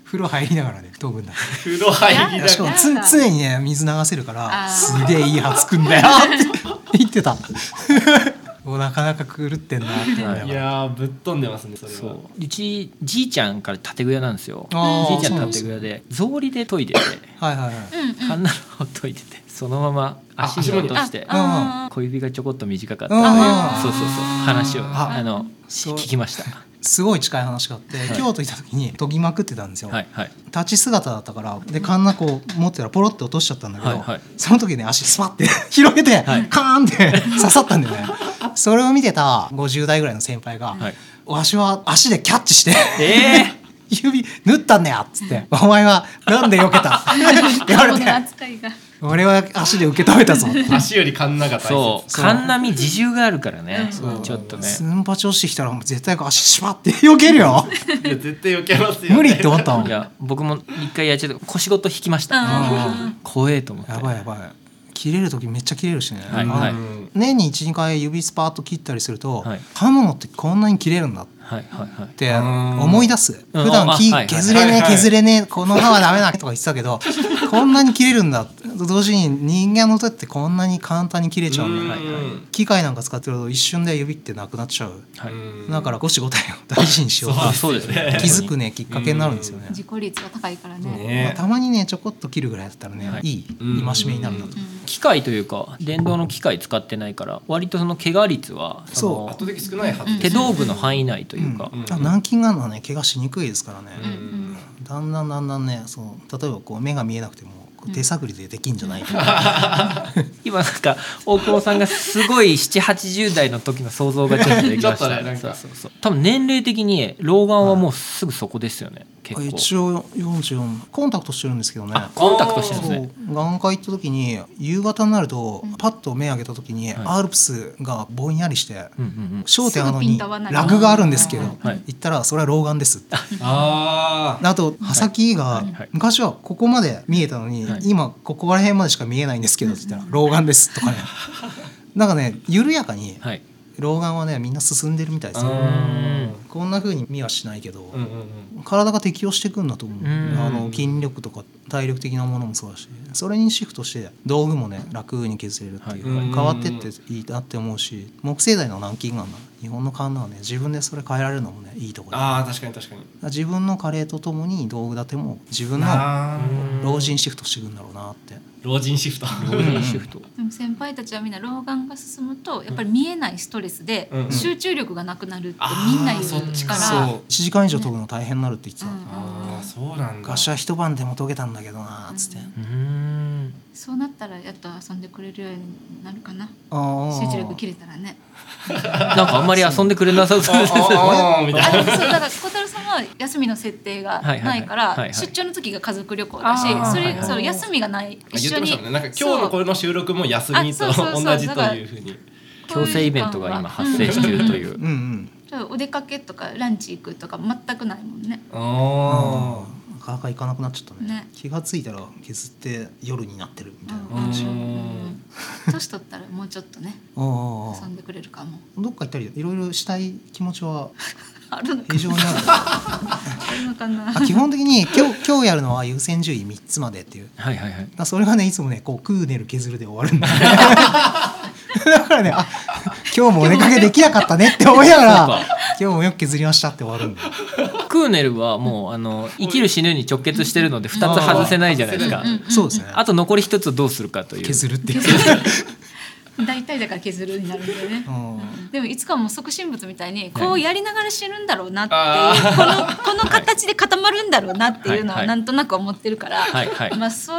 風呂入りながらね研ぐんだ風呂入りながしかもつ常にね水流せるからすげえいい歯つくんだよって言ってたもうなかなか狂ってんなって思い。やーぶっ飛んでますねそれは。そう。うちじいちゃんから建具屋なんですよ。じいちゃん建具屋で。草履で研いでて。はいはいはい。うんうん。カンナロを研いでてそのまま足に落として。小指がちょこっと短かった。うんあそうそうそう。話をああの聞きました。すごい近い話があって、京都行った時に研ぎまくってたんですよ、はいはい。立ち姿だったからでカンナこう持ってたらポロって落としちゃったんだけど、はいはい。その時ね足スパッて 広げて、はい。カーンって刺さったんだよね。それを見てた50代ぐらいの先輩がはい「わしは足でキャッチしてえ 指縫ったんだよ」っつって「お前はなんで避けた? 」って言われこのて扱いが「俺は足で受け止めたぞ」足よりカンナが大切。そう。カンナミ自重があるからね。ちょっとね。スンパチ落ちてきたらもう絶対足シュパッて避けるよ。いや絶対避けますよね。無理って思ったもん。いや僕も一回やっちゃって腰ごと引きました。うん。怖えと思って。やばいやばい。切れる時めっちゃ切れるしね、はいはい。うん年に12回指スパーッと切ったりすると、はい。刃物ってこんなに切れるんだっはいはいはい。てん思い出す。はいはい削れねえはいはい削れねえこの刃はダメだとか言ってたけど こんなに切れるんだ同時に人間の手ってこんなに簡単に切れちゃうんだはいはい。機械なんか使ってると一瞬で指ってなくなっちゃう。はい。うんだから五子五体を 大事にしようあそうですね。気づくねきっかけになるんですよね。自己率が高いからね。まあね。たまにねちょこっと切るぐらいだったらね、はい。い、いうん。戒めになるなと、機械というか電動の機械使ってないから割とその怪我率はそそう。の圧倒的少ないはず。です手道具の範囲内というか、うん。あ軟禁があるのはね怪我しにくいですからね、うん。だんだんだんだんねそう例えばこう目が見えなくても手探りでできんじゃないか、今なんか大久保さんがすごい780代の時の想像がちょっとできましたね なんか。そうそうそう。多分年齢的に老眼はもうすぐそこですよね結構。一応44コンタクトしてるんですけどね。あコンタクトしてるんですそねう。眼科行った時に夕方になるとパッと目上げた時にアルプスがぼんやりしてうんうん焦点あるのにラグがあるんですけどはい。言ったらそれは老眼ですって。ああと刃先がはい。昔はここまで見えたのにはい。今ここら辺までしか見えないんですけどって言ったら老眼ですとかね。なんかね緩やかにうんはい老眼はねみんな進んでるみたいですよ。うん。こんな風に見はしないけどうんうんうん。体が適応していくんだと思う。うん。あの筋力とか体力的なものもそうだしそれにシフトして道具もね楽に削れるっていう、はい変わってっていいなって思うし木星大の南京なんだ。日本の勘はね自分でそれ変えられるのもねいいところああ確かに確かに。自分の加齢とともに道具立ても自分の老人シフトしていくんだろうなって老人シフト。老人シフト。でも先輩たちはみんな老眼が進むとやっぱり見えないストレスでうん。集中力がなくなるってみんな言そっちかうから。そう。1時間以上研ぐの大変になるって言ってた、うん。ああそうなんだ。ガシャ一晩でも研げたんだけどなっつって、うーんそうなったらやっと遊んでくれるようになるかな。集中力切れたらね。なんかあんまり遊んでくれなさそうですあ そうだから小太郎さんは休みの設定がないから出張の時が家族旅行だしそれそう休みがない一緒に。なんか今日のこれの収録も休みとあそうそうそう。同じというふうに。強制イベントが今発生中という。うんうお出かけとかランチ行くとか全くないもんね。あなかなか行かなくなっちゃったね。ね。気がついたら削って夜になってるみたいな。うん感じ、年取ったらもうちょっとねああ遊んでくれるかも。どっか行ったりいろいろしたい気持ちは あるのか非常にある。基本的に今日今日やるのは優先順位3つまでっていう。はいはいはい。それがねいつもねこうクーネル削るで終わるんだよね。だからねあ今日もお出かけできなかったねって思いながら今日もよく削りましたって終わるんだよクーネルはもうあの生きる死ぬに直結してるので2つ外せないじゃないですか。そうですね。あと残り1つをどうするかという。削るっていう、大体だから削るになるんだよね。うん。でもいつかもう即身仏みたいにこうやりながら死ぬんだろうなっていう、あこの この形で固まるんだろうなっていうのはいははい。なんとなく思ってるから、はいはい。まあそう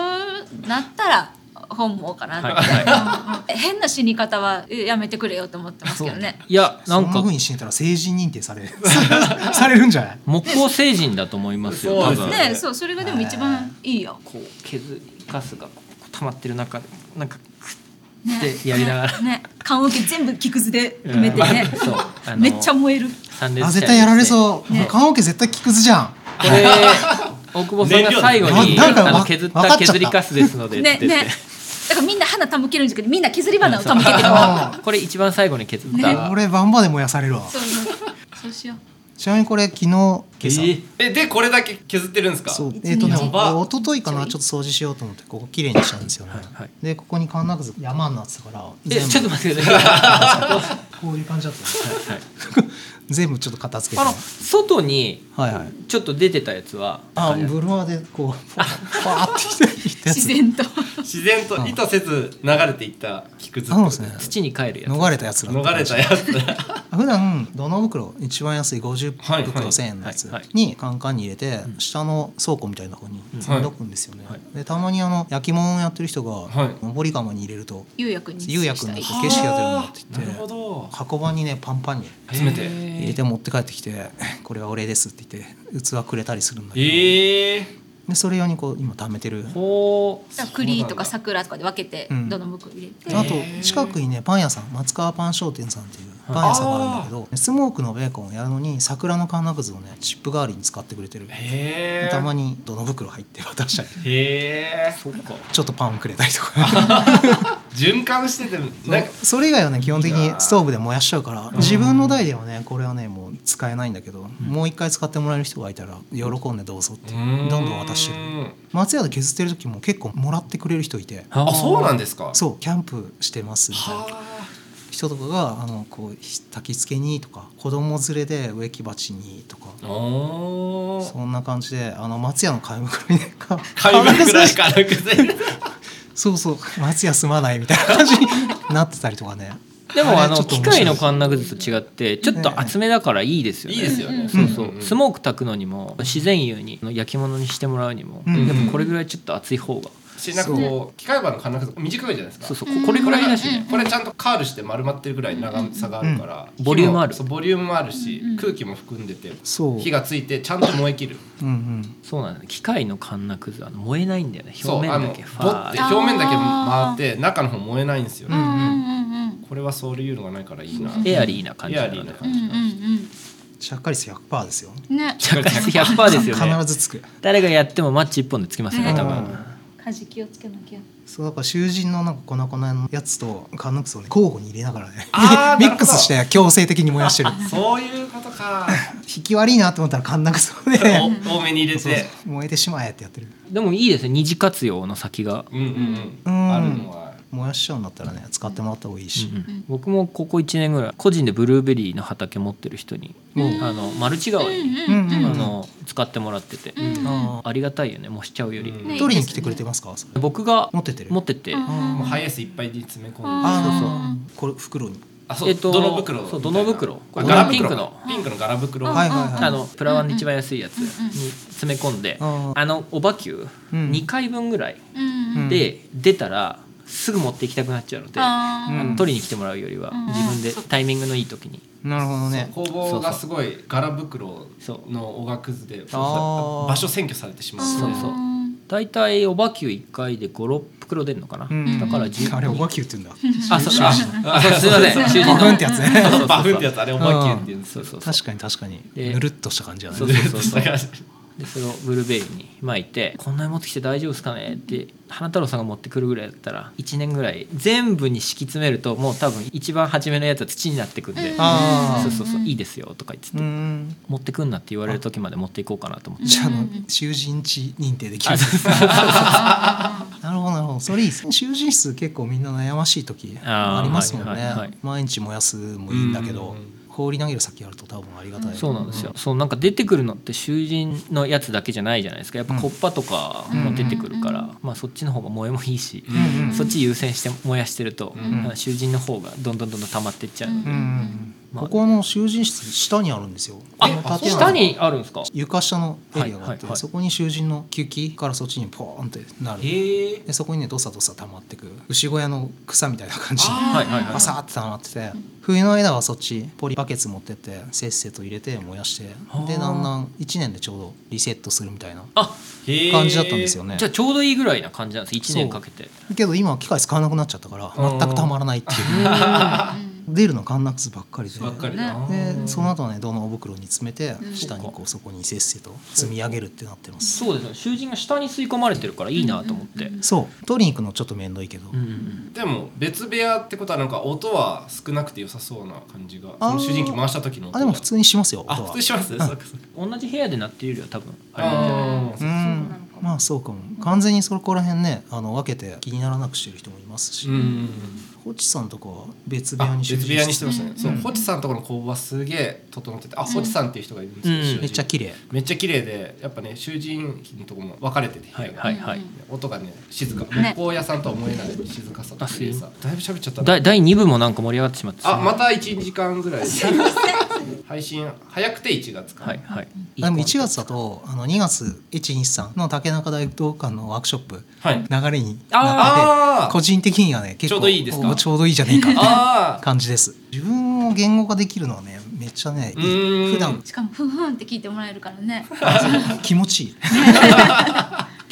なったら本望かなって、はいうん 変な死に方はえやめてくれよと思ってますけどね。いやなんか。そんな風に死んだら成人認定される されるんじゃない？木工成人だと思いますよ多分そうですね。そうそれがでも一番いいよ。こう削りガスがこう溜まってる中でなんかね。でやりながら。ね。ね。棺桶全部木くずで埋めてね、そう。めっちゃ燃える。あ絶対やられそう、ね。棺桶絶対木くずじゃん。これ大久保さんが最後に燃料あ削った削りカスですのでって言って。ねね。だからみんな花手向けるんじゃなくてみんな削り花を手向けてこう。あこれ一番最後に削っね。た俺バンバで燃やされるわ。そうそう。そうしよう。ちなみにこれ昨日今朝、ええでこれだけ削ってるんですか？そう。一えっ、とね一昨日かなちょっと掃除しようと思ってここ綺麗にしたんですよね、はいはい。でここにカンナくず山になってたからえちょっと部待ってください。こういう感じだったんですはい。全部ちょっと片付けて。あの外にはいはい。ちょっと出てたやつは？ああれブルワーでこうフーっていったやつ自然と。自然と意図せず流れていった木くずそうですね。土に帰るやつ。逃れたやつだった。逃れたやつ。普段土の袋一番安い50はい袋はい。1000円のやつ。はいはいにカンカンに入れて下の倉庫みたいなとこに積んどくんですよね、でたまにあの焼き物をやってる人がはい。登り窯に入れると釉薬に釉薬に景色が出るんだって言なるほってど。箱番にねパンパンに集めて。入れて持って帰ってきて「これはお礼です」って言って器くれたりするんだけど、ええでそれ用にこう今貯めてる。栗とか桜とかで分けてうん。どの袋入れて、あと近くにねパン屋さん松川パン商店さんっていうパン屋さんがあるんだけどスモークのベーコンをやるのに桜のカンナくずをねチップ代わりに使ってくれてる。たまにどの袋入って渡したりへえそうか。ちょっとパンくれたりとか。循環しててなんかそれ以外はね基本的にストーブで燃やしちゃうから自分の代ではねこれはねもう使えないんだけど、もう一回使ってもらえる人がいたら喜んでどうぞってどんどん渡してる。松屋で削ってる時も結構もらってくれる人いて。あそうなんですか。そうキャンプしてますみたいな。は人とかがあのこう焚き付けにとか子供連れで植木鉢にとかそんな感じであの松屋の買い袋にねか買い物くらい軽くせそうそう。松屋住まないみたいな感じになってたりとかね。でもあの機械のカンナグズと違ってちょっと厚めだからいいですよね。いいですよね。そうそう、スモーク炊くのにも自然油に焼き物にしてもらうにも、うん。やっぱこれぐらいちょっと厚い方が、しなんかこう機械刃の金額短いじゃないですか。そうそう。ここれぐらいだし。ね、これちゃんとカールして丸まってるぐらい長さがあるから、うん。ボリューム。あるそうボリュームもあるし、空気も含んでてそう。火がついてちゃんと燃え切る。うんうん。そうなんだね。機械のカンナくずは燃えないんだよね。表面だけファーって。て表面だけ回って中の方燃えないんですよ、うんうんこれはそういうのがないからいいな。エアリーな感じエアだよね。リーな感じ、しっかり数100%ですよ。ね。100%ですよね。必ずつく。誰がやってもマッチ1本でつきますよね多分、うん火事気をつけなきゃ。そうだから囚人のなんか粉々のやつとカンヌクスをね交互に入れながらね ミックスして強制的に燃やしてる。そういうことか。引き悪いなと思ったらカンナクスをねお多めに入れそうて燃えてしまえってやってる。でもいいですね。二次活用の先が、うんうんううんん。あるのは燃やしちゃうんだったらね使ってもらった方がいいし、うん僕もここ1年ぐらい個人でブルーベリーの畑持ってる人に、あのマルチ代わりに、うんうんあの使ってもらってて、あありがたいよねもうしちゃうより、ー取りに来てくれてますか？それ僕が持ってってる？持ってて、もうハイエースいっぱいに詰め込んで。ああこれ袋に。あそうえっと泥袋そうみたいな泥袋あガラ袋ピンクの。ピンクのガラ袋。はいはいはい。あのプラワンで一番安いやつに詰め込んで、うんあのおばきゅううん。2回分ぐらいうん。で出たらすぐ持っていきたくなっちゃうので、あー。あの取りに来てもらうよりは自分でタイミングのいい時に。なるほどね。工房がすごいガラ袋のおがくずで場所占拠されてしまう。そうそう。大体おばきゅう1回で56袋出るのかな、うん。だから10あれおばきゅうって言うんだ。あそうああそうすいません囚人のバフンってやつね。バフンってやつあれおばきゅうっていうんですそうそうそう。確かに確かに。でぬるっとした感じじゃないそうそうそう でそれをブルーベリーに巻いて「こんなに持ってきて大丈夫ですかね?」って花太郎さんが持ってくるぐらいだったら1年ぐらい全部に敷き詰めるともう多分一番初めのやつは土になってくんで「あー。そうそうそういいですよ」とか言ってうてん。持ってくんなって言われる時まで持っていこうかなと思って。じゃああの囚人地認定できる。なるほどなるほど。それいいですね。囚人室結構みんな悩ましい時ありますもんね、はいはいはい。毎日燃やすもいいんだけど、うんうんうん放り投げる先あると多分ありがたい。そうなんですよ。そうなんか出てくるのって囚人のやつだけじゃないじゃないですか。やっぱコッパとかも出てくるから、まあそっちの方が燃えもいいし、うんうんそっち優先して燃やしてると、ん。あの囚人の方がどんどんどんどん溜まっていっちゃう。ので。ここの囚人室下にあるんですよ。あ下にあるんですか？床下のエリアがあって、そこに囚人の吸気からそっちにポーンってなる。でそこにねどさどさ溜まってく牛小屋の草みたいな感じにはいはいはいバサーって溜まってて冬の間はそっちポリバケツ持ってってせっせと入れて燃やしてでだんだん1年でちょうどリセットするみたいなあ、感じだったんですよね。じゃあちょうどいいぐらいな感じなんです。一年かけて。けど今は機械使わなくなっちゃったから全くたまらないっていう 出るのカンナックスばっかりで。ばっかりだ。でその後はねどの袋に詰めて下にこうそこにせっせと積み上げるってなってます。そうですね。囚人が下に吸い込まれてるからいいなと思って。そう。取りに行くのちょっと面倒いけど。うんうんでも別部屋ってことはなんか音は少なくて良さそうな感じが。その主人機回した時のあでも普通にしますよあ音は。普通します同じ部屋で鳴っているよりは多分あれなんじゃないあーうん。まあそうかも。完全にそこら辺ねあの分けて気にならなくしてる人もいますし、うんうんうんホチさんとかは別部屋あに別部屋にしてましたね、そううん。ホチさんのところの工房はすげえ整っててあ、ホチさんっていう人がいるんですよ、うん。囚人。めっちゃ綺麗。めっちゃ綺麗でやっぱね囚人機のとこも分かれてて、はいはいはい。音がね静か。ね。木工屋さんとは思えない静かさと綺麗さ。だいぶ喋っちゃった第2部もなんか盛り上がってしまって。あまた1時間ぐらい配信早くて1月か、はいはい。でも1月だとあの2月123の竹中大道館のワークショップ、はい。流れにあなって個人的にはね結構ちょうどいいですか？おちょうどいいじゃねえかって 感じです。自分を言語化できるのはねめっちゃね普段。しかもふんふんって聞いてもらえるからね。気持ちいい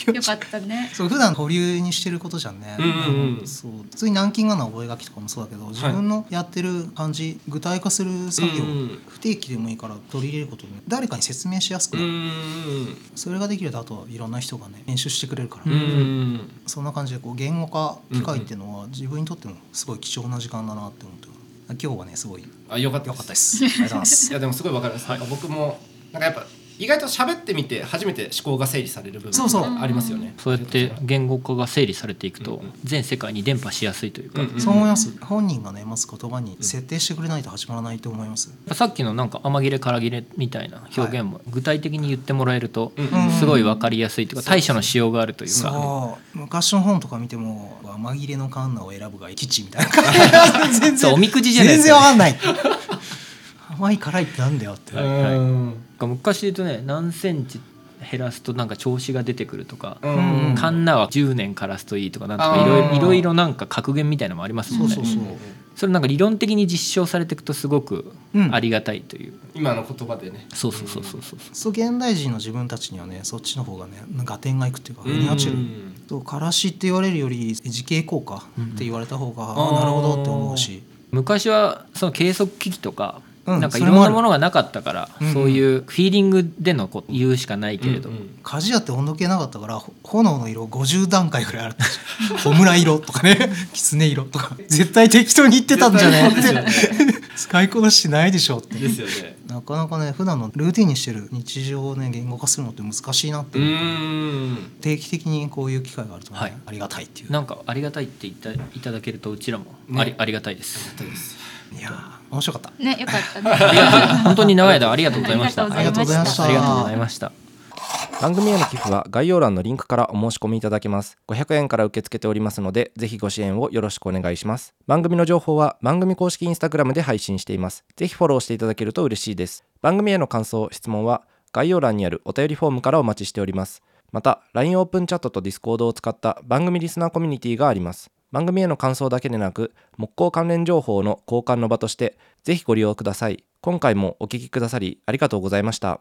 よかったね。そう普段保留にしてることじゃんね、うんうんうん。そう普通に南京仮名覚書きとかもそうだけど自分のやってる感じ具体化する作業、うんうん不定期でもいいから取り入れることで誰かに説明しやすくうなる、んそれができるとあとはいろんな人がね編集してくれるから、うんうんそんな感じでこう言語化機会っていうのは自分にとってもすごい貴重な時間だなって思ってる今日はねすごいあよかった良かったです。ありがとうございます。いやでもすごいわかります、なんか僕もなんかやっぱ意外と喋ってみて初めて思考が整理される部分そうそう。ありますよね。そうやって言語化が整理されていくと全世界に伝播しやすいというか、うんうんそう思います。本人がね持つ言葉に設定してくれないと始まらないと思います、さっきのなんか甘切れから切れみたいな表現も具体的に言ってもらえるとうんすごい分かりやすいというか対処のしようがあるというか。そう。昔の本とか見ても甘切れのカンナを選ぶが吉みたいな感じ。全そうおみくじじゃない全ですか然わかんない甘い辛いってなんだよって、はいはい。昔で言うとね何センチ減らすとなんか調子が出てくるとか、うん。カンナは10年枯らすといいとかなんとかいろいろなんか格言みたいなのもありますもんね。そうそうそう。それなんか理論的に実証されていくとすごくうん。ありがたいという、今の言葉でね。そうそうそうそうそう。そう現代人の自分たちにはねそっちの方がね合点がいくっていうか腑に落ちる。うんそうからしって言われるより時系効果って言われた方が、ああなるほどって思うし。昔はその計測機器とか、うんなんかいろんなものがなかったから、うんそういうフィーリングでのこう言うしかないけれど、うんうん鍛冶屋って温度計なかったからほ炎の色50段階ぐらいあるったじゃん穂村色とかね。狐色とか。絶対適当に言ってたんじゃね？って 使いこなしてないでしょって。ですよね。なかなかね普段のルーティンにしてる日常をね言語化するのって難しいなって定期的にこういう機会があるとね、はい。ありがたいっていう。なんかありがたいって言ったいただけるとうちらもあり,、ねありがたいです。いやー面白かった。ねよかったね。本当に長い間ありがとうございました。ありがとうございました。ありがとうございました。番組への寄付は概要欄のリンクからお申し込みいただけます。500円から受け付けておりますのでぜひご支援をよろしくお願いします。番組の情報は番組公式インスタグラムで配信しています。ぜひフォローしていただけると嬉しいです。番組への感想質問は概要欄にあるお便りフォームからお待ちしております。また LINE オープンチャットと Discord を使った番組リスナーコミュニティがあります番組への感想だけでなく木工関連情報の交換の場としてぜひご利用ください。今回もお聞きくださりありがとうございました。